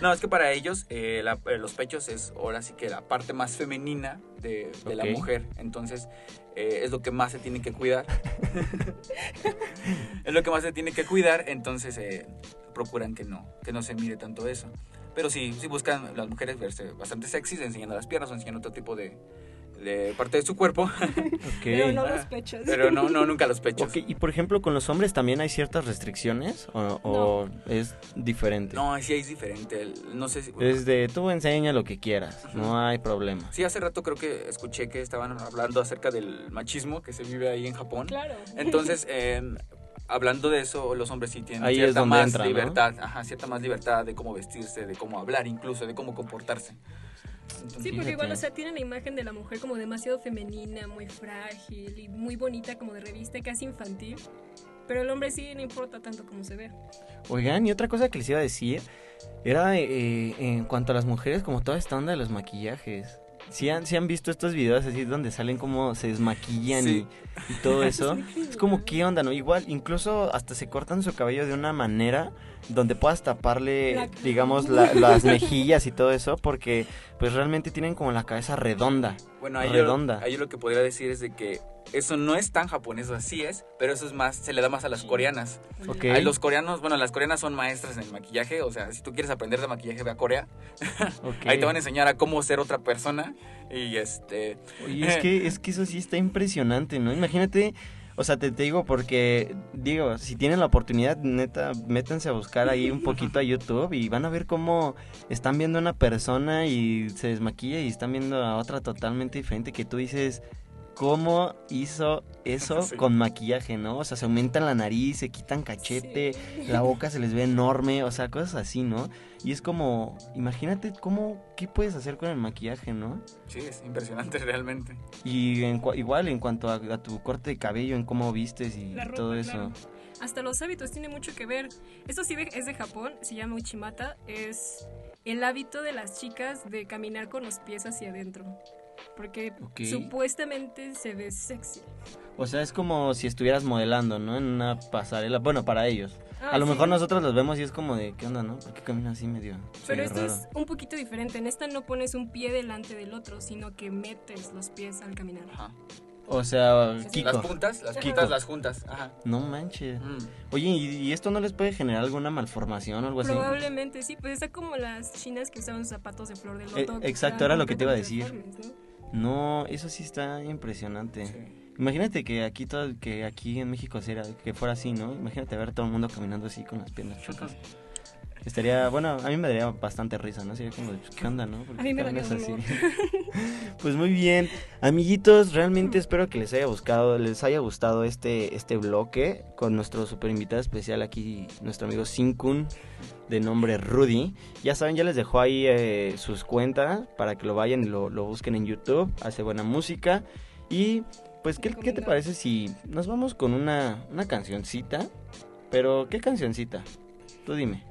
no, es que para ellos eh, la- eh, los pechos es ahora sí que la parte más femenina de, de la Ok. mujer. Entonces eh, es lo que más se tiene que cuidar. es lo que más se tiene que cuidar. Entonces eh, procuran que no, que no se mire tanto eso. Pero sí, sí buscan las mujeres verse bastante sexys, enseñando las piernas o enseñando otro tipo de, de parte de su cuerpo. Ok. Pero no los pechos. Pero no, no, nunca los pechos. Ok, y por ejemplo, con los hombres también hay ciertas restricciones o, o es diferente. No, sí es diferente. No sé si... Es de tú enseña lo que quieras, no hay problema. Sí, hace rato creo que escuché que estaban hablando acerca del machismo que se vive ahí en Japón. Claro. Entonces, eh, hablando de eso, los hombres sí tienen Ahí es cierta donde más entra, ¿no? libertad, ajá, cierta más libertad de cómo vestirse, de cómo hablar, incluso de cómo comportarse. Entonces, Sí, porque igual, o sea, tienen la imagen de la mujer como demasiado femenina, muy frágil y muy bonita como de revista, casi infantil. Pero el hombre sí no importa tanto como se ve. Oigan, y otra cosa que les iba a decir era eh, en cuanto a las mujeres, como toda esta onda de los maquillajes. Si han, sí han visto estos videos así donde salen como se desmaquillan Sí. y, y todo eso. es como, ¿qué onda, no? Igual, incluso hasta se cortan su cabello de una manera donde puedas taparle, La- digamos, la- las mejillas y todo eso, porque pues realmente tienen como la cabeza redonda. Bueno, ahí yo, redonda. ahí yo lo que podría decir es de que eso no es tan japonés, así es, pero eso es más, se le da más a las coreanas. Ok. Ahí los coreanos, bueno, las coreanas son maestras en el maquillaje, o sea, si tú quieres aprender de maquillaje, ve a Corea. ok. Ahí te van a enseñar a cómo ser otra persona y este... Oye, es que, es que eso sí está impresionante, ¿no? Imagínate, o sea, te, te digo porque, digo, si tienen la oportunidad, neta, métanse a buscar ahí un poquito a YouTube y van a ver cómo están viendo a una persona y se desmaquilla y están viendo a otra totalmente diferente que tú dices... ¿Cómo hizo eso Sí. con maquillaje, no? O sea, se aumentan la nariz, se quitan cachete, la boca se les ve enorme, o sea, cosas así, ¿no? Y es como, imagínate cómo, ¿qué puedes hacer con el maquillaje, no? Sí, es impresionante realmente. Y en igual en cuanto a, a tu corte de cabello, en cómo vistes y ropa, todo eso. claro. Hasta los hábitos tiene mucho que ver. Esto sí es de Japón, se llama Uchimata. Es el hábito de las chicas de caminar con los pies hacia adentro. Porque supuestamente se ve sexy. O sea, es como si estuvieras modelando, ¿no? En una pasarela. Bueno, para ellos. Ah, a lo sí. mejor nosotros los vemos y es como de, ¿qué onda, no? ¿Por qué camina así medio? Pero esto raro? es un poquito diferente. En esta no pones un pie delante del otro, sino que metes los pies al caminar. Ajá. O sea, Las Kiko. Las puntas, las Kiko. puntas, las juntas. Ajá. No manches. Mm. Oye, ¿y, y esto no les puede generar alguna malformación o algo así? Probablemente sí, pues está como las chinas que usaban zapatos de flor de loto. Eh, que exacto, era lo que te iba a ¿no? No, eso sí está impresionante. Sí. Imagínate que aquí todo, que aquí en México sea, que fuera así, ¿no? Imagínate ver todo el mundo caminando así con las piernas chocas. Estaría, bueno, a mí me daría bastante risa, ¿no? Sería como, de, pues, ¿qué onda, no? ¿Por A mí me daría caminas dolor. pues muy bien, amiguitos, realmente espero que les haya buscado, les haya gustado este, este bloque con nuestro super invitado especial aquí, nuestro amigo Sinkun, de nombre Rudy. Ya saben, ya les dejó ahí eh, sus cuentas para que lo vayan y lo, lo busquen en YouTube, hace buena música y pues, ¿qué, qué te parece si nos vamos con una, una cancioncita? Pero, ¿qué cancioncita? Tú dime.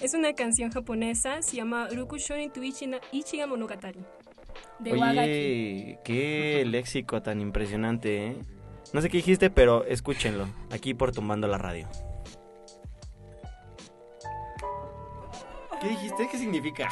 Es una canción japonesa, se llama Rukushonin tu Ichina- Ichiga Monogatari. De Wagaki. Oye, qué léxico tan impresionante, ¿eh? No sé qué dijiste, pero escúchenlo. Aquí por Tumbando la Radio. ¿Qué dijiste? ¿Qué significa?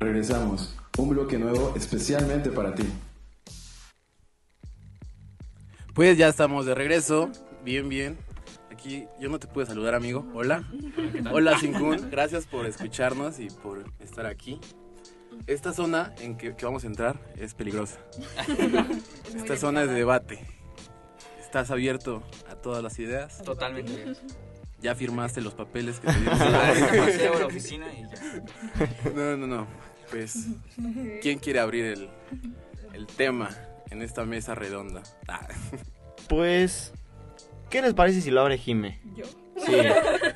Regresamos. Un bloque nuevo especialmente para ti. Pues ya estamos de regreso. Bien, bien. Aquí yo no te pude saludar, amigo. Hola. Hola, Sinkun. Gracias por escucharnos y por estar aquí. Esta zona en que, que vamos a entrar es peligrosa. Esta zona es de debate. ¿Estás abierto a todas las ideas? Totalmente. ¿Ya firmaste los papeles que te dieron? A la oficina y ya. No, no, no. Pues, ¿quién quiere abrir el, el tema en esta mesa redonda? Ah, Pues, ¿qué les parece si lo abre Jime? ¿Yo? Sí,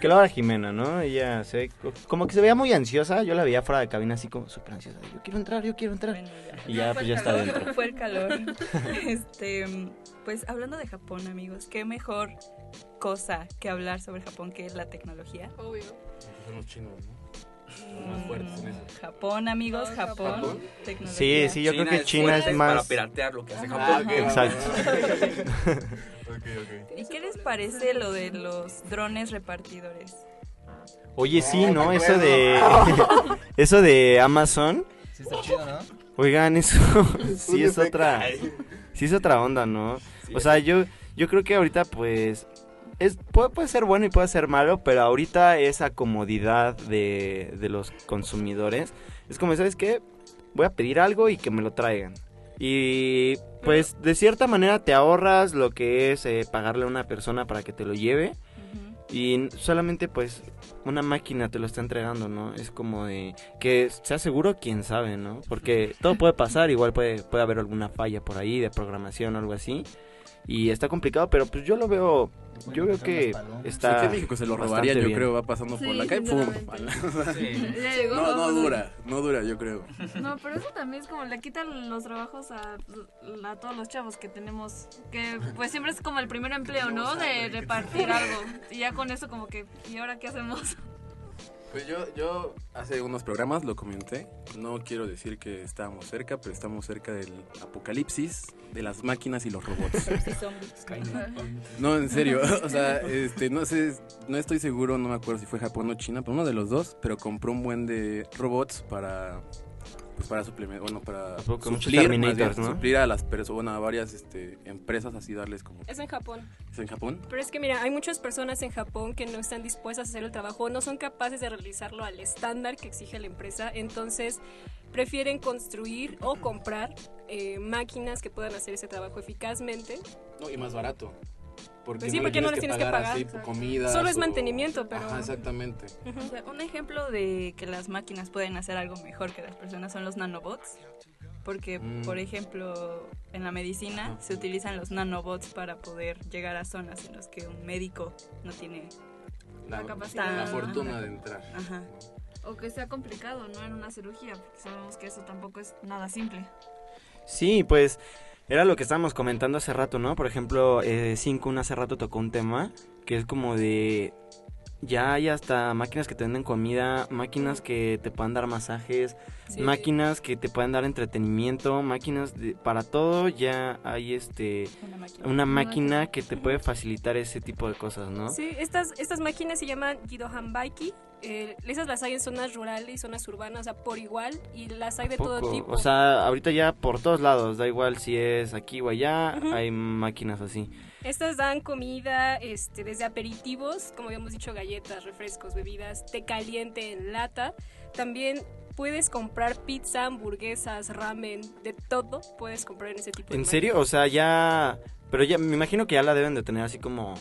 que lo abra Jimena, ¿no? Ella se ve como que se veía muy ansiosa. Yo la veía fuera de cabina así como súper ansiosa. Yo quiero entrar, yo quiero entrar. Bueno, ya. Y ya, pues ya está dentro. Fue el calor. Este, pues hablando de Japón, amigos, qué mejor cosa que hablar sobre Japón que la tecnología. Obvio. son los chinos, ¿no? Los más fuertes en eso. Mm, Japón, amigos, Japón. Japón. Tecnología. Sí, sí, yo creo que China es Para más... piratear lo que hace Ajá. Japón. Exacto. ¿Y qué les parece lo de los drones repartidores? Oye, sí, ¿no? Eso de... Eso de Amazon. Sí está chido, ¿no? Oigan, eso sí es otra, sí es otra onda, ¿no? O sea, yo, yo creo que ahorita pues es, puede, puede ser bueno y puede ser malo, pero ahorita esa comodidad de, de los consumidores es como, ¿sabes qué? Voy a pedir algo y que me lo traigan. Y pues de cierta manera te ahorras lo que es eh, pagarle a una persona para que te lo lleve. Y solamente pues una máquina te lo está entregando, ¿no? Es como de que sea seguro, quién sabe, ¿no? Porque todo puede pasar, igual puede, puede haber alguna falla por ahí de programación o algo así. Y está complicado, pero pues yo lo veo, yo veo que está... Aquí en México se lo bastante yo bien. creo, va pasando por Sí, la calle, ¡pum! llegó. No, no dura, no dura, yo creo. No, pero eso también es como le quitan los trabajos a, a todos los chavos que tenemos, que pues siempre es como el primer empleo, ¿no? De repartir algo. Y ya con eso como que, ¿y ahora qué hacemos? Pues yo, yo hace unos programas lo comenté. No quiero decir que estábamos cerca, pero estamos cerca del apocalipsis de las máquinas y los robots. No, en serio. O sea, este, no sé, no estoy seguro, no me acuerdo si fue Japón o China, pero uno de los dos, pero compró un buen de robots para para suplementar, bueno, para suplir, más bien, Terminators, ¿no? suplir a las personas, bueno, a varias este, empresas así darles como Es en Japón. ¿Es en Japón. Pero es que mira, hay muchas personas en Japón que no están dispuestas a hacer el trabajo, no son capaces de realizarlo al estándar que exige la empresa, entonces prefieren construir o comprar eh, máquinas que puedan hacer ese trabajo eficazmente. No, y más barato. Porque Pues sí, le porque no les tienes que pagar. así, comida. Solo es mantenimiento, pero- Ajá, exactamente. O sea, un ejemplo de que las máquinas pueden hacer algo mejor que las personas son los nanobots. Porque, Mm. por ejemplo, en la medicina se utilizan los nanobots para poder llegar a zonas en las que un médico no tiene La, La capacidad. la fortuna de entrar. Ajá. O que sea complicado, ¿no? En una cirugía, porque sabemos que eso tampoco es nada simple. Sí, pues era lo que estábamos comentando hace rato, ¿no? Por ejemplo, eh, Cinco hace rato tocó un tema que es como de... Ya hay hasta máquinas que te venden comida, máquinas que te puedan dar masajes, Sí. máquinas que te puedan dar entretenimiento, máquinas de- para todo ya hay este Una máquina. una máquina que te puede facilitar ese tipo de cosas, ¿no? Sí, estas, estas máquinas se llaman Jidohanbaiki. Eh, esas las hay en zonas rurales y zonas urbanas, o sea, por igual, y las hay de todo tipo. O sea, ahorita ya por todos lados, da igual si es aquí o allá, hay máquinas así. Estas dan comida, este, desde aperitivos, como habíamos dicho, galletas, refrescos, bebidas, té caliente en lata. También puedes comprar pizza, hamburguesas, ramen, de todo puedes comprar en ese tipo de ¿En serio? O sea, ya... Pero ya me imagino que ya la deben de tener así como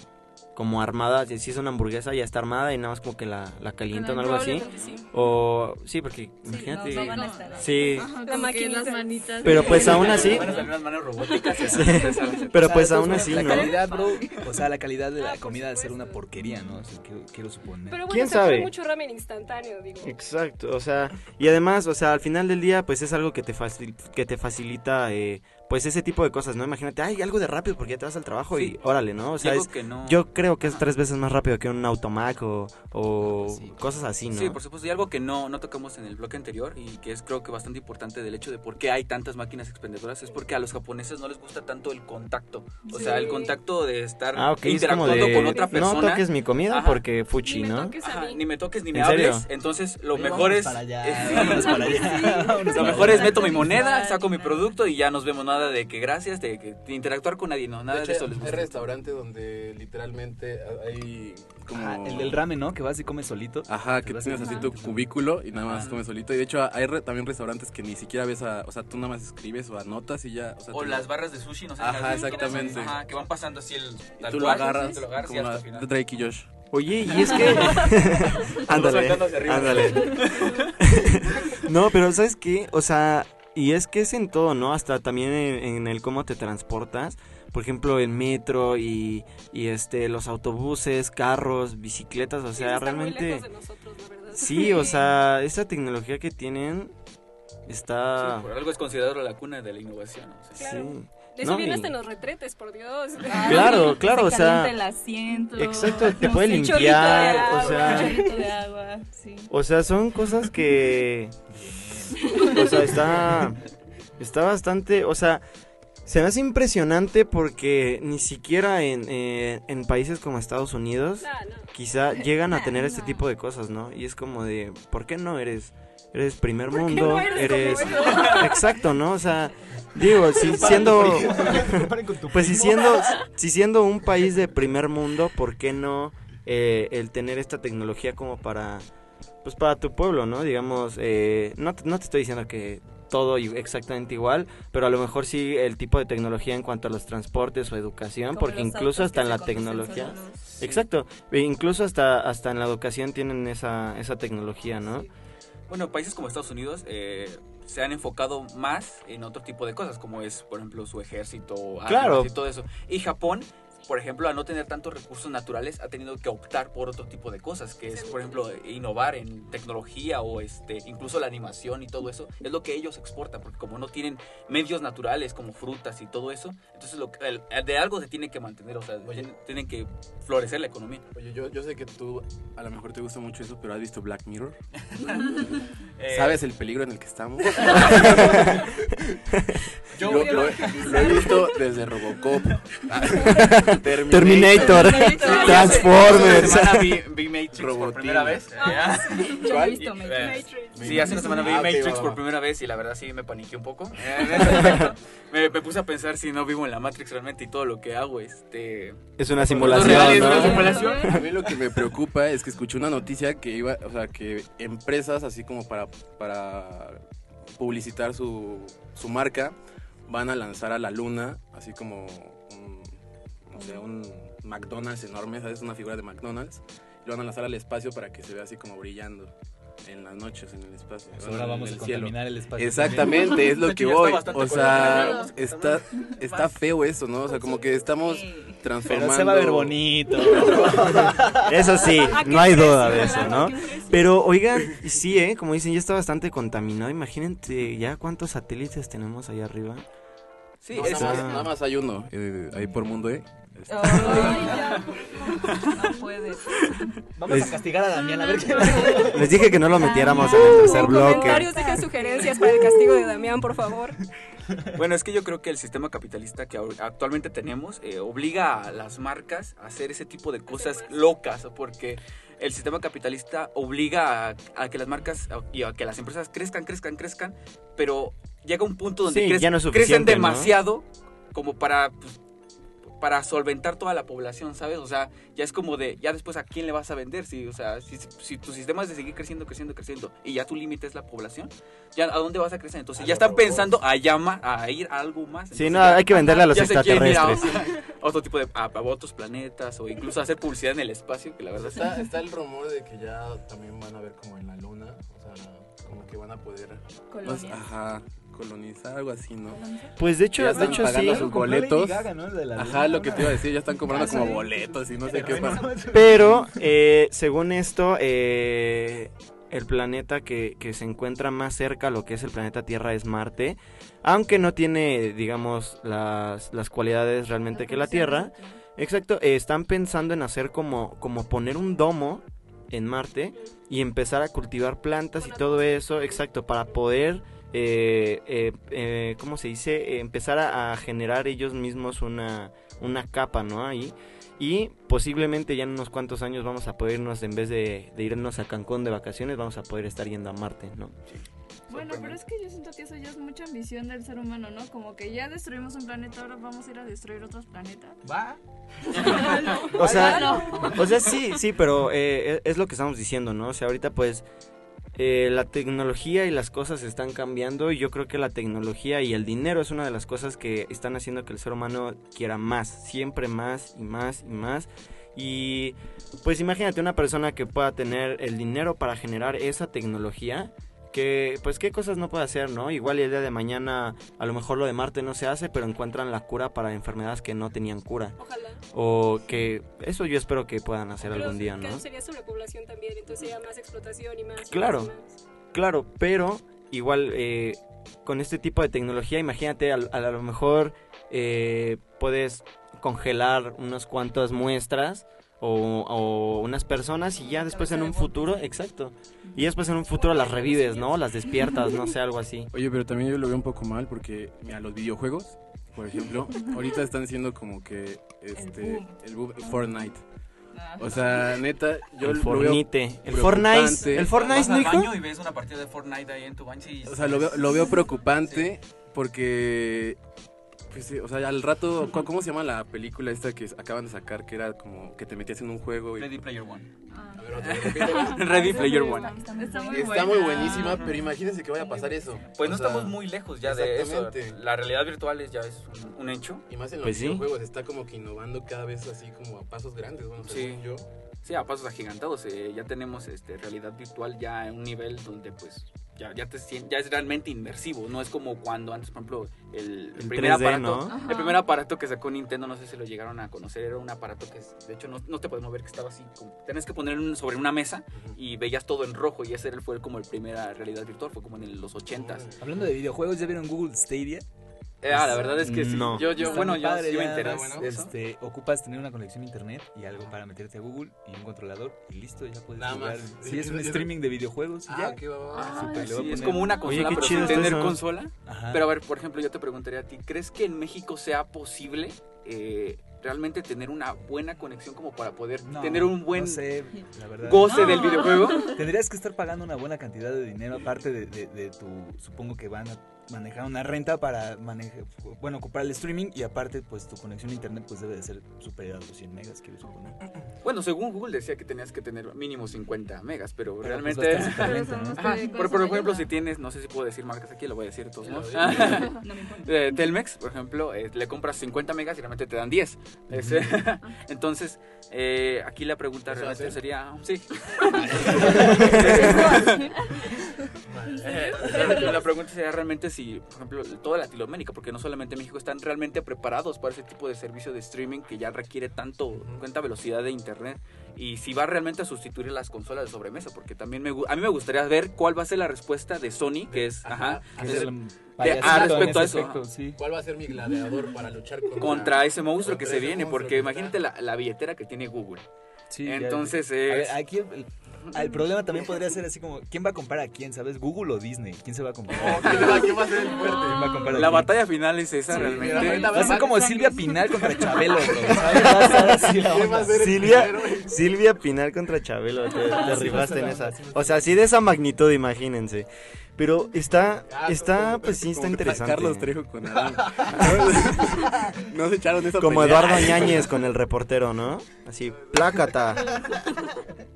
como armada, si si es una hamburguesa ya está armada y nada más como que la, la calientan o algo así. Sí. O sí, porque imagínate. no, no van a estar. Sí, Ajá, La maquinita. las manitas. pero pues aún así, Van a salir unas manos robóticas. y- pero pues aún así, La ¿no? calidad, bro. O sea, la calidad de Ah, la por comida de ser una porquería, ¿no? O sea, quiero, quiero suponer. Pero bueno, ¿Quién se puede sabe? mucho ramen instantáneo, digo. Exacto, o sea, y además, o sea, al final del día, pues es algo que te, facil- que te facilita, eh, pues ese tipo de cosas, ¿no? Imagínate, ay, algo de rápido porque ya te vas al trabajo y órale, ¿no? O sea, algo es, que no... yo creo que es tres veces más rápido que un automac o, o Sí. cosas así, ¿no? Sí, por supuesto. Y algo que no, no tocamos en el bloque anterior y que es creo que bastante importante del hecho de por qué hay tantas máquinas expendedoras es porque a los japoneses no les gusta tanto el contacto. O sea, el contacto de estar Ah, ok, es como interactuando de, con otra persona. no toques mi comida Ajá. porque fuchi, Ni ¿no? Ajá, ni me toques ni me ¿En serio? hables. Entonces, lo Oye, mejor es. para allá, vámonos para allá. vámonos Lo mejor es meto mi moneda, saco mi producto y ya nos vemos. Nada de que gracias, de que de interactuar con nadie, no, nada de, eso les hay gusta. restaurantes donde literalmente hay como... Ajá, el del ramen, ¿no? Que vas y comes solito. Ajá, que tienes y- así tu cubículo y nada más Ajá. comes solito. Y de hecho hay re- también restaurantes que ni siquiera ves a... O sea, tú nada más escribes o anotas y ya... O, sea, O te- las barras de sushi, no sé. Ajá, exactamente. Ajá, que van pasando así el. y tal tú lo cual, agarras, Te lo agarras y como hasta la el final. de Drake y Josh. Oye, y es que... ándale, saltando hacia arriba. ándale. no, pero ¿sabes qué? O sea, y es que es en todo, ¿no? Hasta también en, en el cómo te transportas. Por ejemplo, el metro y, y este los autobuses, carros, bicicletas, o Sí, sea, muy realmente... lejos de nosotros, la verdad. Sí, o sea, esa tecnología que tienen está... Sí, por algo es considerado la cuna de la innovación. o sea. Claro. sí. De eso No, viene y- hasta en los retretes, por Dios. Claro, claro, o Se sea... calienta el asiento. Exacto, te no puede sé, limpiar, de o agua, sea- agua, sí. O sea, son cosas que... O sea, está... Está bastante... O sea, se me hace impresionante porque ni siquiera en, eh, en países como Estados Unidos no. quizá llegan a tener este no. tipo de cosas, ¿no? Y es como de, ¿por qué no eres eres primer ¿Por qué mundo, no eres eres... Exacto, ¿no? O sea, digo, si siendo... Pues si siendo, si siendo un país de primer mundo, ¿por qué no eh, el tener esta tecnología como para, pues para tu pueblo, ¿no? Digamos, eh, no, te- no te estoy diciendo que todo exactamente igual, pero a lo mejor sí el tipo de tecnología en cuanto a los transportes o educación, Como porque incluso hasta en la tecnología, exacto, e incluso hasta hasta en la educación tienen esa esa tecnología, ¿no? Bueno, países como Estados Unidos eh, se han enfocado más en otro tipo de cosas, como es, por ejemplo, su ejército, Claro. y todo eso. Y Japón, por ejemplo, al no tener tantos recursos naturales, ha tenido que optar por otro tipo de cosas, que es, por ejemplo, innovar en tecnología o este, incluso la animación y todo eso. Es lo que ellos exportan, porque como no tienen medios naturales como frutas y todo eso, entonces lo, que- el- de algo se tiene que mantener, o sea, tienen, tienen que florecer la economía. Oye, yo, yo sé que tú a lo mejor te gusta mucho eso, pero ¿has visto Black Mirror? Eh, ¿Sabes el peligro en el que estamos? Yo- lo, lo- lo he visto desde Robocop. Terminator, Transformers. Semana vi, vi Matrix por primera vez. Ah, Yo he ¿Cuál? visto Matrix. Sí, hace una semana vi Ah, Matrix por primera vez y la verdad sí me paniqué un poco. Me, me puse a pensar si no vivo en la Matrix realmente y todo lo que hago este Es una simulación, es una simulación. A mí lo que me preocupa es que escuché una noticia que iba, o sea, que empresas así como para, para publicitar su, su marca van a lanzar a la luna, así como un, no sé, un McDonald's enorme, ¿sabes? Una figura de McDonald's. Y lo van a lanzar al espacio para que se vea así como brillando en las noches en el espacio. Pues ahora vamos a contaminar el espacio. Exactamente, es lo que voy. O sea, contaminado. está, está feo eso, ¿no? O sea, como que estamos Pero transformando. se va a ver bonito. Eso sí, ¿A qué no hay duda de eso, ¿no? Pero oigan, sí, ¿eh? Como dicen, ya está bastante contaminado. Imagínate ya cuántos satélites tenemos ahí arriba. Sí, No, es- nada, Ah. más, nada más hay uno, eh, ahí por mundo, ¿eh? Este, Ay, ya. No puede. Vamos a castigar a Damián a ver qué Les dije que no lo metiéramos en el tercer bloque. comentarios dejen sugerencias para el castigo de Damián, por favor. Bueno, es que yo creo que el sistema capitalista que actualmente tenemos eh, obliga a las marcas a hacer ese tipo de cosas locas, porque el sistema capitalista obliga a, a que las marcas y a que las empresas crezcan, crezcan, crezcan, pero llega un punto donde Sí, ya no crecen demasiado como para... pues, para solventar toda la población, ¿sabes? O sea, ya es como de, ya después a quién le vas a vender, si, o sea, si, si tu sistema es de seguir creciendo, creciendo, creciendo, y ya tu límite es la población, ya a dónde vas a crecer. Entonces ya están pensando a llama, a ir a algo más. Sí, Entonces, no, hay que venderle a los a- extraterrestres. a otro tipo de, a, a otros planetas, o incluso hacer publicidad en el espacio, que la verdad Está, está el rumor de que ya también van a ver como en la luna, o sea, como que van a poder Colonia. ajá, colonizar, algo así, ¿no? Pues de hecho, Ya de están hecho pagando sí. sus boletos. Gaga, ¿no? De la Ajá, lo que te iba a decir, ya están comprando casa, como boletos y no sé qué pasa. Pero, eh, según esto, eh, el planeta que, que se encuentra más cerca a lo que es el planeta Tierra es Marte. Aunque no tiene, digamos, las, las cualidades realmente que la Tierra. Exacto, eh, están pensando en hacer como, como poner un domo en Marte y empezar a cultivar plantas y todo eso, exacto, para poder, eh, eh, eh, ¿cómo se dice? Eh, empezar a, a generar ellos mismos una, una capa, ¿no? Ahí. Y posiblemente ya en unos cuantos años vamos a poder irnos, en vez de, de irnos a Cancún de vacaciones, vamos a poder estar yendo a Marte, ¿no? Bueno, pero es que yo siento que eso ya es mucha ambición del ser humano, ¿no? Como que ya destruimos un planeta, ahora vamos a ir a destruir otros planetas. Va. O sea, no. o sea, sí, sí, pero eh, es lo que estamos diciendo, ¿no? O sea, ahorita pues eh, la tecnología y las cosas están cambiando y yo creo que la tecnología y el dinero es una de las cosas que están haciendo que el ser humano quiera más, siempre más y más y más. Y pues imagínate una persona que pueda tener el dinero para generar esa tecnología. Que, pues, qué cosas no puede hacer, ¿no? Igual el día de mañana, a lo mejor lo de Marte no se hace, pero encuentran la cura para enfermedades que no tenían cura. Ojalá. O que eso yo espero que puedan hacer Pero algún día, ¿no? Sería sobrepoblación también, entonces sería más explotación y más. Claro. más, más. Claro, pero igual eh, con este tipo de tecnología, imagínate, al- a, lo mejor eh, puedes congelar unas cuantas muestras o, o unas personas y ya después en un futuro, exacto, y después en un futuro las revives, ¿no? Las despiertas, no sé, algo así. Oye, pero también yo lo veo un poco mal porque, mira, los videojuegos, por ejemplo, ahorita están siendo como que este boom. el boom, Fortnite. O sea, neta, yo El lo veo Fornite. El preocupante. Fortnite. El Fortnite, Vas ¿no, al hijo? baño y ves una partida de Fortnite ahí en tu baño y... O sea, lo veo, lo veo preocupante porque, pues, sí, o sea, al rato, ¿cu- ¿cómo se llama la película esta que acaban de sacar? Que era como que te metías en un juego y... Ready Player One. A ver, otra. Ready Player One. Está muy Está muy buena. buenísima, pero imagínense que vaya a pasar eso. Pues no sea, estamos muy lejos ya de eso. exactamente. La realidad virtual es, ya es un, un hecho. Y más en los Pues sí. videojuegos, está como que innovando cada vez así como a pasos grandes, bueno, Sí. yo. Sí, a pasos agigantados. eh, ya tenemos este, realidad virtual ya en un nivel donde pues ya, ya, te ya es realmente inmersivo. No es como cuando antes, por ejemplo, el, primer 3D, aparato. ¿no? El primer aparato que sacó Nintendo, no sé si lo llegaron a conocer, era un aparato que es- de hecho no, no te podías mover, que estaba así. Como, tenías que poner un- sobre una mesa y veías todo en rojo y ese era- fue como el primera realidad virtual, fue como en el- los 80s. Hablando de videojuegos, ¿ya vieron Google Stadia? Ah, la verdad es que sí. No. Yo, yo, Está bueno, yo padre, sí me enteré. Este, ocupas tener una conexión a internet y algo para meterte a Google y un controlador y listo, ya puedes Nada jugar. más. Sí, es un streaming de videojuegos y ya. Ah, qué. Ah, sí, es como una Oye, consola, qué pero chido sin tener eso. consola. Ajá. Pero a ver, por ejemplo, yo te preguntaría a ti, ¿crees que en México sea posible eh, realmente tener una buena conexión como para poder No, tener un buen no sé, la verdad. goce No. del videojuego? Tendrías que estar pagando una buena cantidad de dinero aparte de, de- de tu, supongo que van a manejar una renta para manejar, bueno, comprar el streaming y aparte pues tu conexión a internet pues debe de ser superior a los 100 megas, quiero suponer. Bueno, según Google decía que tenías que tener mínimo 50 megas, pero, Pero, pues, realmente... Este, por, ejemplo, si tienes, no sé si puedo decir marcas aquí, lo voy a decir de todos modos. No me importa. Eh, Telmex, por ejemplo, eh, le compras 50 megas y realmente te dan 10. Es, eh, entonces, eh, aquí la pregunta ¿Eso realmente sería... Sí. Eh, la- pregunta sería realmente si, por ejemplo, toda Latinoamérica, porque no solamente México, están realmente preparados para ese tipo de servicio de streaming que ya requiere tanto, tanta velocidad de internet. Y si va realmente a sustituir las consolas de sobremesa, porque también me, a mí me gustaría ver cuál va a ser la respuesta de Sony, que es, ajá, Que es es el- el ah, respecto a eso, aspecto, sí. ¿Cuál va a ser mi gladiador para luchar contra, contra ese monstruo que se viene, porque que imagínate la, la billetera que tiene Google. Sí, Entonces A ver, es... aquí el, el problema también podría ser así como, ¿quién va a comprar a quién, sabes? ¿Google o Disney? ¿Quién se va a comprar? ¿Quién va- quién va a ser el fuerte? ¿Quién va a comprar a La quién? batalla final es esa Sí, realmente. Va a ser como Silvia Pinal contra Chabelo, bro, ¿sabes? Va a así la ¿Quién va a onda. ser el Silvia? Silvia Pinal contra Chabelo, te, te rifaste en esa. O sea, sí de esa magnitud, imagínense. Pero está, Ah, está, como- pues sí, está interesante. Carlos Trejo con Adán. No se echaron esa Como pelea. Eduardo Ñañez con el reportero, ¿no? Así, plácata.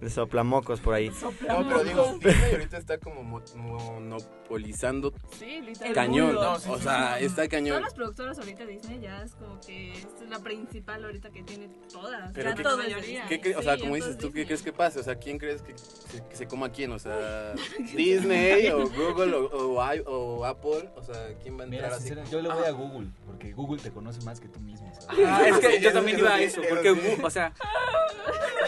El soplamocos por ahí. No, pero digo, Disney ahorita está como mo- monopolizando Sí, literal. cañón. No, o sea, está cañón. Todas las productoras ahorita Disney ya es como que es la principal ahorita que tiene todas. Pero ya qué- de Disney. ¿Qué cre- o sea, Sí, como dices es tú, ¿qué Disney. crees que pase? O sea, ¿quién crees que se, que se coma a quién? O sea, Disney o Google o, o i- o Apple. O sea, ¿quién va a entrar Mira, así? yo le voy a Google, porque Google te conoce más que tú mismo, ¿sabes? Ah, es que yo eso también iba a eso porque. Google, o sea,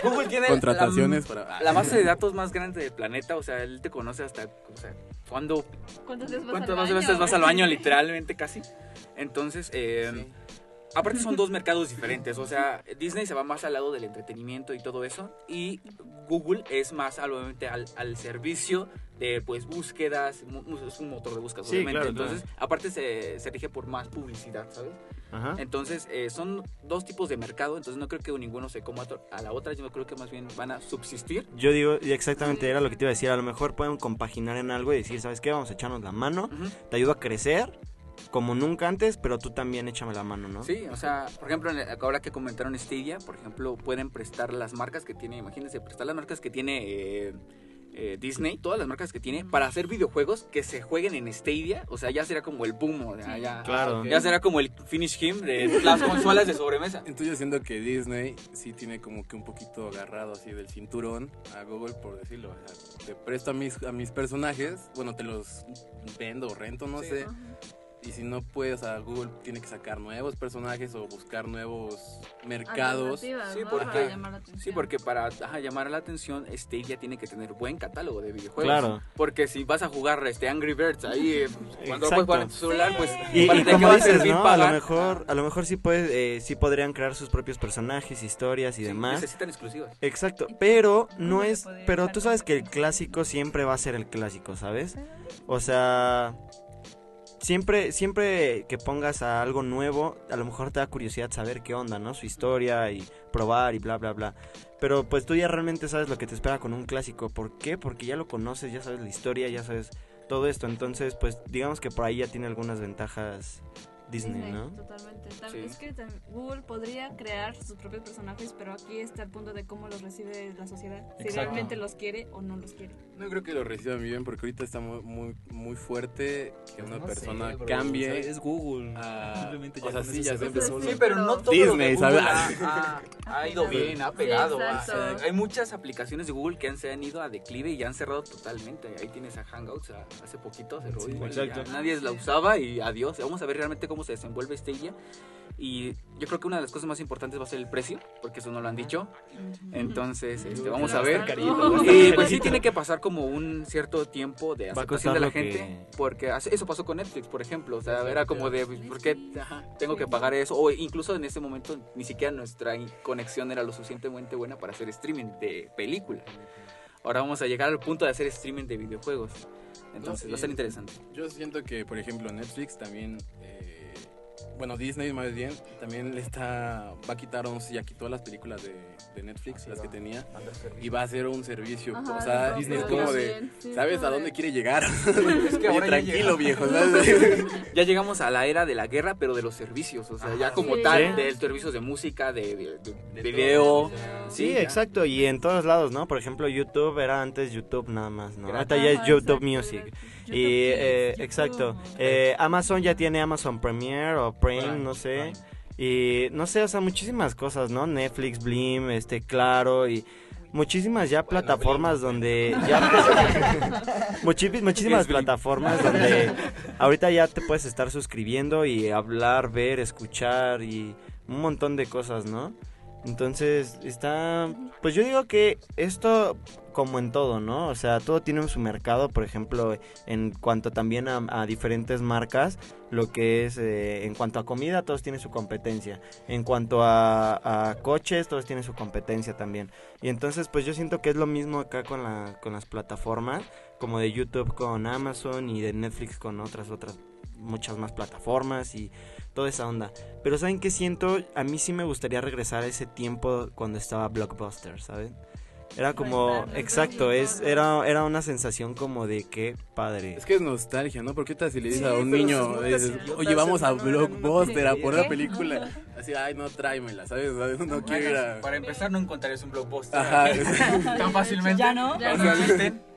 Google tiene Contrataciones la, para- la base de datos más grande del planeta, o sea, él te conoce hasta, o sea, cuándo, ¿Cuántas veces vas cuántas al baño? veces vas al baño, literalmente casi. Entonces, eh, Sí. aparte son dos mercados diferentes, o sea, Disney se va más al lado del entretenimiento y todo eso, y Google es más obviamente, al, al servicio de pues búsquedas, es un motor de búsqueda, Sí, obviamente. claro, Entonces, aparte se, se rige por más publicidad, ¿sabes? Ajá. Entonces, eh, son dos tipos de mercado, entonces no creo que ninguno se coma a la otra, yo creo que más bien van a subsistir. Yo digo, exactamente era lo que te iba a decir, a lo mejor pueden compaginar en algo y decir, ¿sabes qué? Vamos a echarnos la mano, te ayudo a crecer como nunca antes, pero tú también échame la mano, ¿no? Sí, o sea, por ejemplo, ahora que comentaron Stadia, por ejemplo, pueden prestar las marcas que tiene, imagínense, prestar las marcas que tiene eh, eh, Disney, todas las marcas que tiene, para hacer videojuegos que se jueguen en Stadia, o sea, ya será como el boom, o sea, ya, Claro. ya será como el finish him de las consolas de sobremesa. Entonces yo siento que Disney sí tiene como que un poquito agarrado así del cinturón a Google, por decirlo. O sea, te presto a mis, a mis personajes, bueno, te los vendo o rento, no sé. Y si no puedes, a Google tiene que sacar nuevos personajes o buscar nuevos mercados. Sí, ¿no? porque- Para llamar la atención. Sí, porque para ajá, llamar la atención, Stadia tiene que tener buen catálogo de videojuegos. Claro. Porque si vas a jugar este Angry Birds ahí, eh, cuando lo puedes jugar en tu celular, pues Y, ¿para y como dices, ¿no? A lo pagar? mejor, a lo mejor sí puede, eh, sí podrían crear sus propios personajes, historias y Sí, demás. Necesitan exclusivas. Exacto, pero no es, pero tú sabes que el clásico siempre va a ser el clásico, ¿sabes? O sea, siempre, siempre que pongas a algo nuevo, a lo mejor te da curiosidad saber qué onda, ¿no? Su historia y probar y bla, bla, bla. Pero pues tú ya realmente sabes lo que te espera con un clásico. ¿Por qué? Porque ya lo conoces, ya sabes la historia, ya sabes todo esto. Entonces, pues digamos que por ahí ya tiene algunas ventajas Disney, ¿no? Totalmente. Tal- Sí. Es que tam- Google podría crear sus propios personajes, pero aquí está el punto de cómo los recibe la sociedad. Si realmente los quiere o no los quiere. No creo que lo reciban bien porque ahorita está muy, muy, muy fuerte que una No sé, persona bro, cambie. o sea, es Google. a- Simplemente o sea, sí, ya se solo. Sí, pero no todo Disney, lo de Google ¿sabes? ha, ha- ha ido bien, ha pegado. exacto. o sea, hay muchas aplicaciones de Google que han, se han ido a declive y ya han cerrado totalmente. Ahí tienes a Hangouts a- hace poquito, cerró Sí, ya exacto. nadie la usaba y adiós. Vamos a ver realmente cómo se desenvuelve Stadia. Y yo creo que una de las cosas más importantes va a ser el precio, porque eso no lo han dicho. Entonces, este, vamos a ver. Carito, Y pues sí tiene que pasar como un cierto tiempo de aceptación de la que- gente, porque eso pasó con Netflix, por ejemplo, o sea, era como de, ¿por qué tengo que pagar eso? O incluso en ese momento ni siquiera nuestra conexión era lo suficientemente buena para hacer streaming de películas. Ahora vamos a llegar al punto de hacer streaming de videojuegos. Entonces, No, va a ser interesante. Yo siento que, por ejemplo, Netflix también, bueno, Disney más bien, también le está, va a quitar, sea, ya quitó las películas de, de Netflix, las que tenía, y va a hacer un servicio, Ajá, o sea, Disney es como de, sí, ¿sabes como a de- dónde quiere llegar? Es que Oye, ahora ya tranquilo, viejo, ¿sabes? Ya llegamos a la era de la guerra, pero de los servicios, o sea, ya como sí. tal, Sí. de servicios de música, de, de- de- de De video. Sí, exacto, y en todos lados, ¿no? Por ejemplo, YouTube era antes YouTube nada más, ¿no? Ahorita ya es YouTube exacto, Music. YouTube Y, Kids, eh, YouTube. exacto, eh, Amazon ya tiene Amazon Premiere o Prime, no sé. Y no sé, o sea, muchísimas cosas, ¿no? Netflix, Blim, este, Claro y muchísimas ya plataformas donde ya muchísimas Blim? plataformas donde ahorita ya te puedes estar suscribiendo y hablar, ver, escuchar y un montón de cosas, ¿no? Entonces, está pues yo digo que esto como en todo, ¿no? O sea, todo tiene su mercado, por ejemplo, en cuanto también a, diferentes marcas, lo que es, eh, en cuanto a comida, todos tienen su competencia. En cuanto a, a coches, todos tienen su competencia también. Y entonces, pues yo siento que es lo mismo acá con, la, con las plataformas, como de YouTube con Amazon y de Netflix con otras, otras, muchas más plataformas y toda esa onda. Pero ¿saben qué siento? A mí sí me gustaría regresar a ese tiempo cuando estaba Blockbuster, ¿saben? Era como, Rentar, exacto, es, era, era una sensación como de qué padre. Es que es nostalgia, ¿no? Porque tal si le dices Sí, a un niño, dices, oye, vamos a no Blockbuster a por una película. Así, ay, no, tráemela, ¿sabes? No quiero ir a... Para empezar, no encontrarías un blockbuster Ajá, tan fácilmente. Ya no. Ya No no.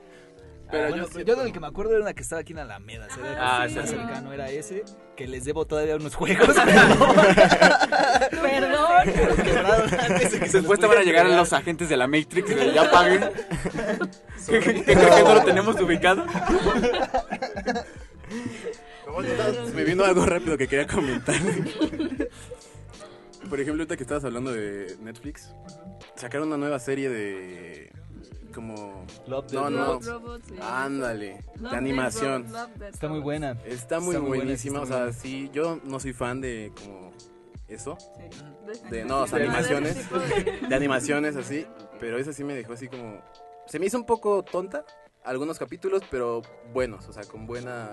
Pero Ah, bueno, yo yo, del que me acuerdo era una que estaba aquí en Alameda, ¿sí? Ah, más sí. cercano era ese, que les debo todavía unos juegos. Perdón. Después te van a llegar entregar. los agentes de la Matrix, que ya paguen. ¿Qué que no lo tenemos ubicado? Me vino algo rápido que quería comentar. Por ejemplo, ahorita que estabas hablando de Netflix, sacaron una nueva serie de... como... Love, No, no. Robots. Ándale, Love, de animación. Está muy buena. Está muy Está muy buena, buenísima, o sea, sí, yo no soy fan de como eso, Sí. de no, o sea, De- animaciones, de- de animaciones así, pero esa sí me dejó así como, se me hizo un poco tonta algunos capítulos, pero buenos, o sea, con buena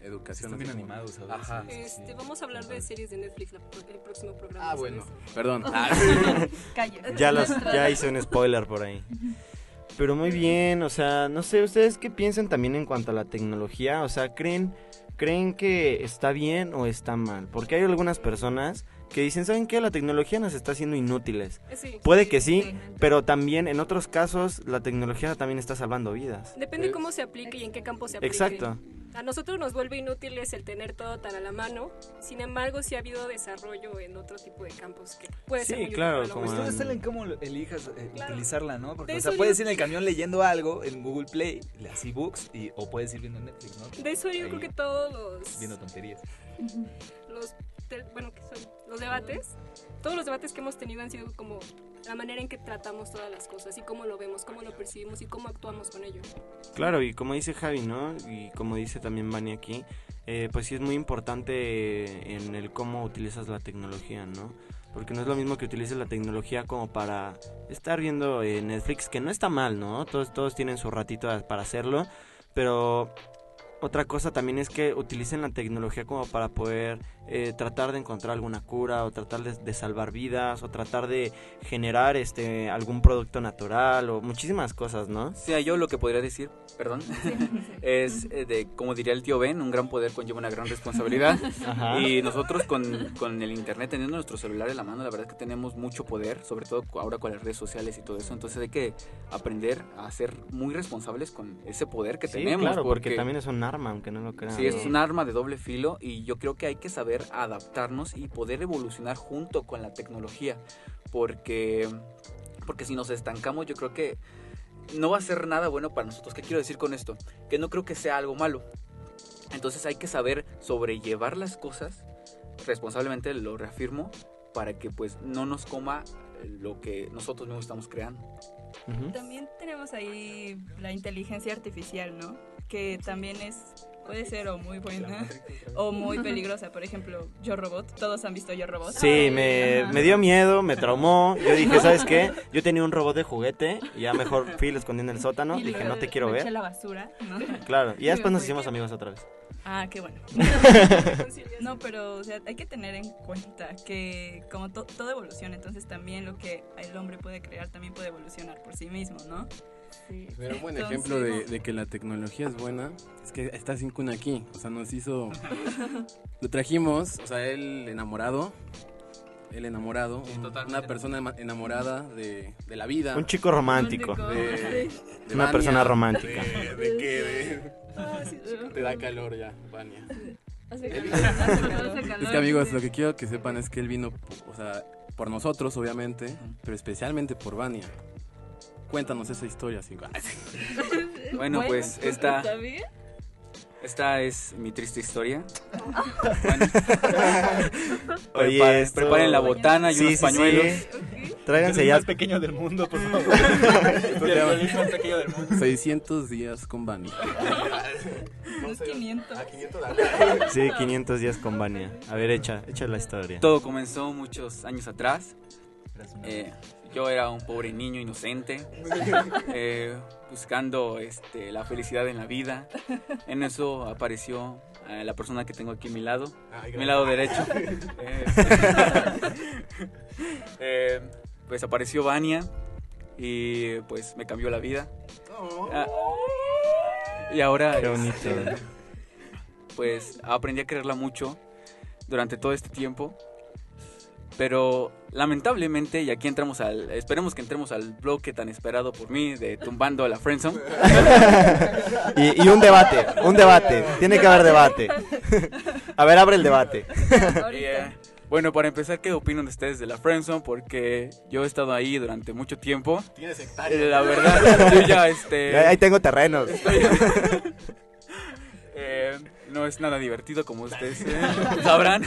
educación. Están bien animados, ¿sabes? Ajá. Sí. Este, vamos a hablar de series de Netflix la- el próximo programa. Ah, bueno, perdón. Calle. Ya, los, ya hice un spoiler por ahí. Pero muy bien, o sea, no sé, ¿ustedes qué piensan también en cuanto a la tecnología? O sea, ¿creen, ¿creen que está bien o está mal? Porque hay algunas personas que dicen, ¿saben qué? La tecnología nos está haciendo inútiles. Eh, Sí. Puede que sí, pero también en otros casos la tecnología también está salvando vidas. Depende cómo se aplique y en qué campo se aplique. Exacto. A nosotros nos vuelve inútiles el tener todo tan a la mano. Sin embargo, sí ha habido desarrollo en otro tipo de campos que puede ser Sí, muy útil claro, la como está en cómo lo- elijas eh, Claro. utilizarla, ¿no? Porque, o sea, puedes yo- ir en el camión leyendo algo en Google Play, las ebooks, y, o puedes ir viendo Netflix, ¿no? De eso yo Ahí, creo que todos los, Viendo tonterías. los te- bueno, que son los debates, todos los debates que hemos tenido han sido como la manera en que tratamos todas las cosas y cómo lo vemos, cómo lo percibimos y cómo actuamos con ello. Claro, y como dice Javi, ¿no? Y como dice también Vani aquí, eh, pues sí es muy importante en el cómo utilizas la tecnología, ¿no? Porque no es lo mismo que utilices la tecnología como para estar viendo eh, Netflix, que no está mal, ¿no? Todos, todos tienen su ratito para hacerlo, pero otra cosa también es que utilicen la tecnología como para poder eh, tratar de encontrar alguna cura o tratar de, de salvar vidas o tratar de generar este algún producto natural o muchísimas cosas, ¿no? Sí, yo lo que podría decir, perdón, es eh, de, como diría el tío Ben, un gran poder conlleva una gran responsabilidad. Ajá. Y nosotros con, con el internet, teniendo nuestro celular en la mano, la verdad es que tenemos mucho poder, sobre todo ahora con las redes sociales y todo eso. Entonces hay que aprender a ser muy responsables con ese poder que Sí, tenemos. claro, porque, también es un arma, aunque no lo crean. Sí, es un arma de doble filo y yo creo que hay que saber adaptarnos y poder evolucionar junto con la tecnología, porque, porque si nos estancamos yo creo que no va a ser nada bueno para nosotros. ¿Qué quiero decir con esto? Que no creo que sea algo malo. Entonces hay que saber sobrellevar las cosas, responsablemente lo reafirmo, para que pues no nos coma lo que nosotros mismos estamos creando. También tenemos ahí la inteligencia artificial, ¿no? Que también es puede ser o muy buena o muy peligrosa. Por ejemplo, Yo Robot. Todos han visto Yo Robot. Sí, me, me dio miedo, me traumó. Yo dije, ¿sabes qué? Yo tenía un robot de juguete y ya mejor fui y lo escondí en el sótano. Y Dije, no te quiero me eché ver. la basura, ¿no? Claro, y ya después nos hicimos amigos otra vez. Ah, qué bueno. no, pero o sea, hay que tener en cuenta que como to- todo evoluciona, entonces también lo que el hombre puede crear también puede evolucionar por sí mismo, ¿no? Sí. Pero un buen Entonces, ejemplo de, de que la tecnología es buena es que está Sin Kun aquí. O sea, nos hizo. Lo trajimos, o sea, él enamorado. Él enamorado. un- una persona enamorada de, de la vida. Un chico romántico. De, de Una persona romántica. De, de qué? De- te da calor ya, Vania. Hace Él- calor, hace calor, Es que amigos, sí. lo que quiero que sepan es que él vino, o sea, por nosotros, obviamente, pero especialmente por Vania. Cuéntanos esa historia, cinco. Bueno, pues esta, ¿Está bien? esta es mi triste historia. Bueno. Oye, Preparen- esto- preparen la botana y Sí, unos sí, pañuelos. sí. Tráiganse el ya. más pequeño del mundo, por favor. El más pequeño del mundo. 600 días con Vania. Es 500. Sí, 500 días con Vania. A ver, echa, echa la historia. Todo comenzó muchos años atrás. Eh, yo era un pobre niño inocente, eh, buscando este, la felicidad en la vida. En eso apareció eh, la persona que tengo aquí a mi lado, mi lado derecho. Eh, eh, pues apareció Vania y pues me cambió la vida. Ah, y ahora Qué bonito. este, pues aprendí a quererla mucho durante todo este tiempo. Pero lamentablemente, y aquí entramos al, esperemos que entremos al bloque tan esperado por mí de tumbando a la friendzone. Y, y un debate, un debate. Tiene que haber debate. A ver, abre el debate. Eh, bueno, para empezar, ¿qué opinan ustedes de la friendzone? Porque yo he estado ahí durante mucho tiempo. Tienes Eh, La verdad, yo ya este Ahí tengo terrenos. eh, no es nada divertido como ustedes eh, sabrán.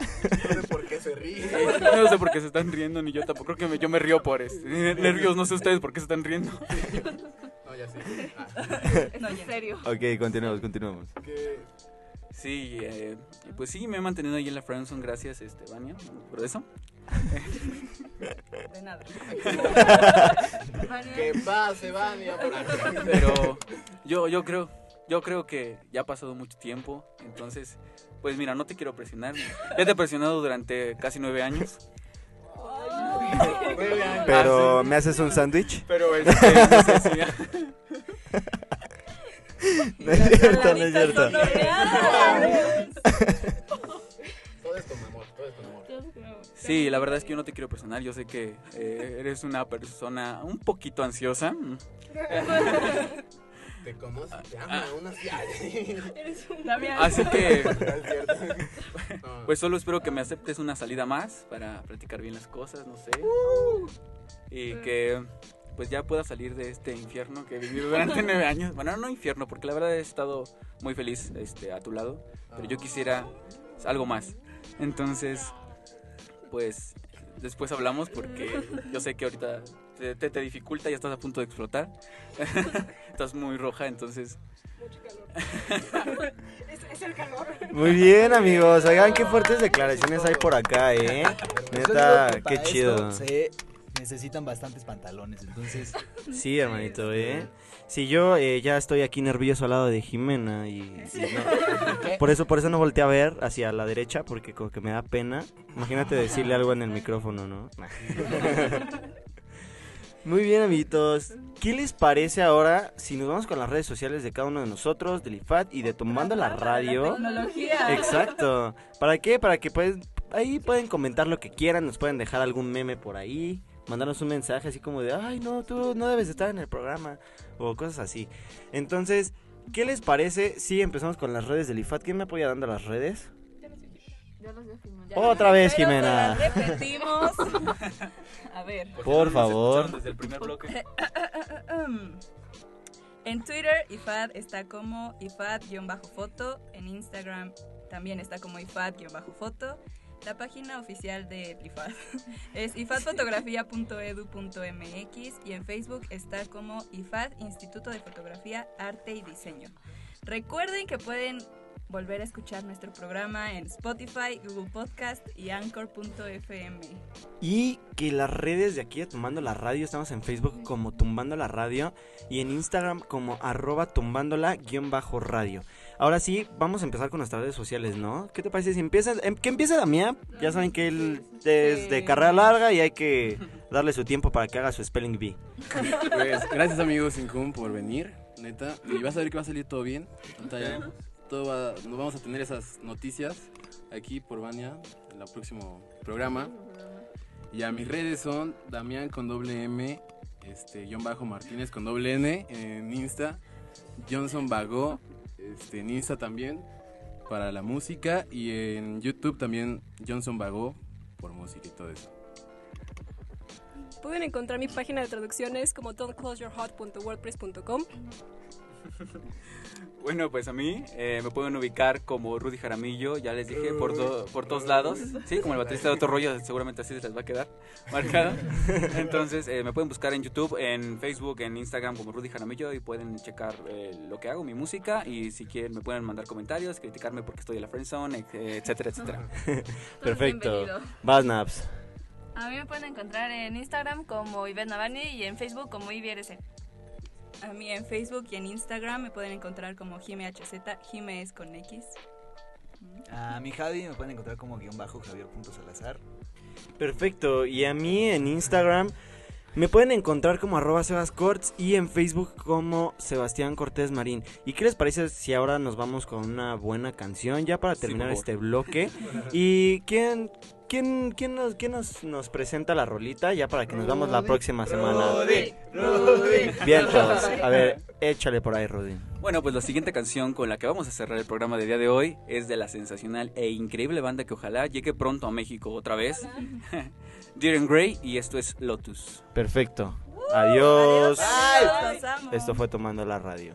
No sé por qué se ríe. No sé por qué se están riendo, ni yo tampoco. Creo que me- yo me río por este, nervios. No sé ustedes por qué se están riendo. No, ya sé. Ah, No, ya. En serio. Ok, continuamos, continuamos. que- Sí, eh, pues sí, me he mantenido ahí en la friendzone. Gracias, este, Vania, por eso. De nada. Que pase, Vania. por aquí. Pero yo, yo creo, yo creo que ya ha pasado mucho tiempo. Entonces, pues mira, no te quiero presionar. Ya te he presionado durante casi nueve años. Pero, ¿me haces un sándwich? Pero este, no sé si- No es cierto, no es cierto. Todo es con amor, todo es con amor. Sí, la verdad es que yo no te quiero presionar. Yo sé que eh, eres una persona un poquito ansiosa. Te conoce, te ama, aún así. Ay. Damián. Así que, pues solo espero que me aceptes una salida más para platicar bien las cosas, no sé. Y que pues ya pueda salir de este infierno que he vivido durante nueve años. Bueno, no infierno, porque la verdad he estado muy feliz este, a tu lado. Pero yo quisiera algo más. Entonces, pues después hablamos porque yo sé que ahorita te, te, te dificulta, ya estás a punto de explotar. estás muy roja, entonces... Muy bien, amigos. Oigan, qué fuertes declaraciones hay por acá, ¿eh? Neta, qué chido. esto Se necesitan bastantes pantalones, entonces... Sí, hermanito, ¿eh? Si yo eh, ya estoy aquí nervioso al lado de Jimena y, y no- por eso por eso no volteé a ver hacia la derecha porque como que me da pena. Imagínate decirle algo en el micrófono, ¿no? Muy bien, amiguitos. ¿Qué les parece ahora si nos vamos con las redes sociales de cada uno de nosotros, del IFAT y de Tomando la Radio? Tecnología. Exacto. ¿Para qué? Para que pueden, ahí pueden comentar lo que quieran, nos pueden dejar algún meme por ahí, mandarnos un mensaje así como de, ay, no, tú no debes estar en el programa, o cosas así. Entonces, ¿qué les parece si empezamos con las redes del IFAT? ¿Quién me apoya dando las redes? Ya los. Otra vez, Jimena. repetimos. A ver. Por favor. Desde el primer bloque. En Twitter, IFAD está como IFAD-foto. En Instagram también está como IFAD-foto. La página oficial de IFAD es ifadfotografía.edu.mx y en Facebook está como IFAD Instituto de Fotografía, Arte y Diseño. Recuerden que pueden volver a escuchar nuestro programa en Spotify, Google Podcast y Anchor.fm. Y que las redes de aquí de Tumbando la Radio, estamos en Facebook como Tumbando la Radio y en Instagram como arroba tumbándola guion bajo radio. Ahora sí, vamos a empezar con nuestras redes sociales, ¿no? ¿Qué te parece si empieza, em- que empiece Damián? Ya saben que él es de carrera larga y hay que darle su tiempo para que haga su spelling bee. Pues gracias amigos Incum por venir, neta. Y vas a ver que va a salir todo bien. Ya todo va- nos vamos a tener esas noticias aquí por Vania en el próximo programa. Y a mis redes son Damián con doble M, este, guion bajo Martínez con doble N en Insta, Johnson Vago, este, en Insta también para la música y en YouTube también Johnson Vago por música y todo eso. Pueden encontrar mi página de traducciones como don'tcloseyourheart.wordpress.com. Bueno, pues a mí eh, me pueden ubicar como Rudy Jaramillo, ya les dije, por, do- por todos lados. Sí, como el baterista de otro rollo, seguramente así les va a quedar marcado. Entonces, eh, me pueden buscar en YouTube, en Facebook, en Instagram como Rudy Jaramillo y pueden checar eh, lo que hago, mi música. Y si quieren, me pueden mandar comentarios, criticarme porque estoy en la friendzone, eh, etcétera, etcétera. Perfecto. Vas, Naps. A mí me pueden encontrar en Instagram como Ivette Navani y en Facebook como IBRC. A mí en Facebook y en Instagram me pueden encontrar como JimeHZ, Jime es con X. A mi Javi me pueden encontrar como guion bajo javier.salazar. Perfecto. Y a mí en Instagram me pueden encontrar como arroba sebascorts y en Facebook como Sebastián Cortés Marín. ¿Y qué les parece si ahora nos vamos con una buena canción ya para terminar este bloque? ¿Y quién, quién, quién, nos, quién nos, nos presenta la rolita ya para que nos vamos la próxima semana? Bien, todos. A ver, échale por ahí, Rudy. Bueno, pues la siguiente canción con la que vamos a cerrar el programa de día de hoy es de la sensacional e increíble banda que ojalá llegue pronto a México otra vez. Dear Grey y esto es Lotus. Perfecto. Adiós. Adiós, amo. Esto fue Tomando la Radio.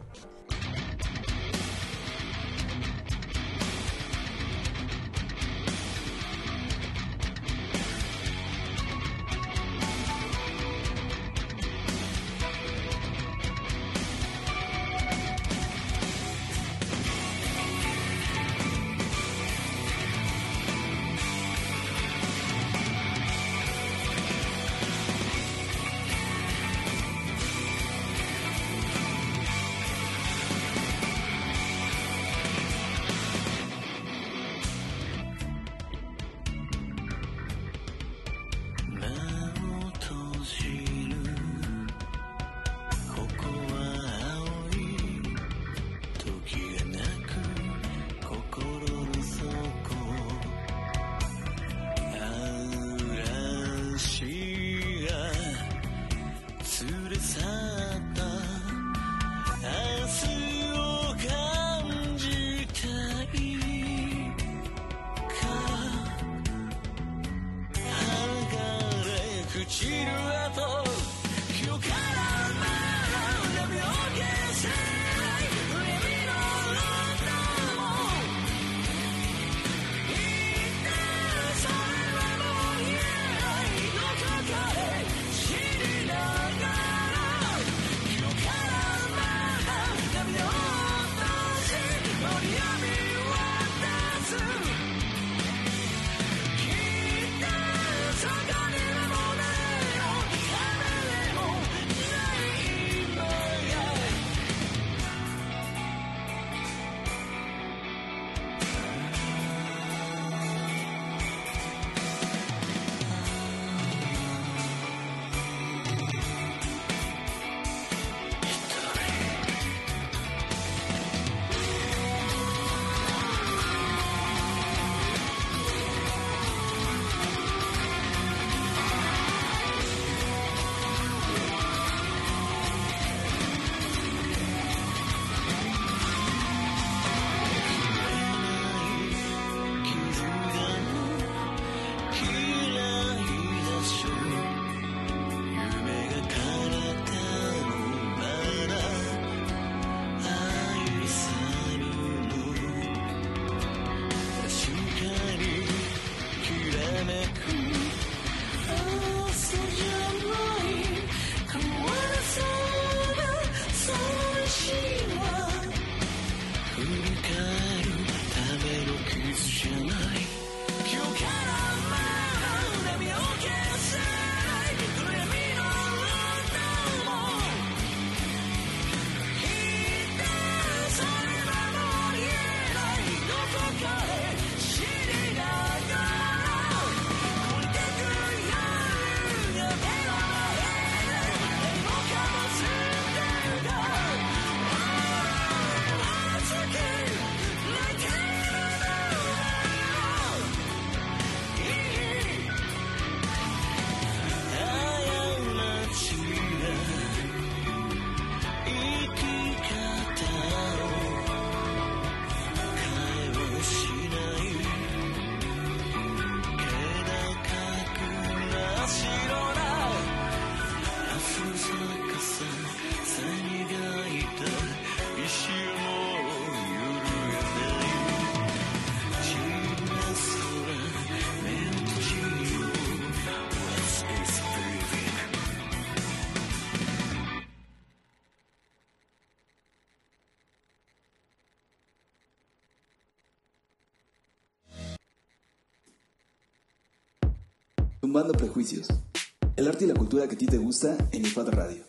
Prejuicios. El arte y la cultura que a ti te gusta en IFAD Radio.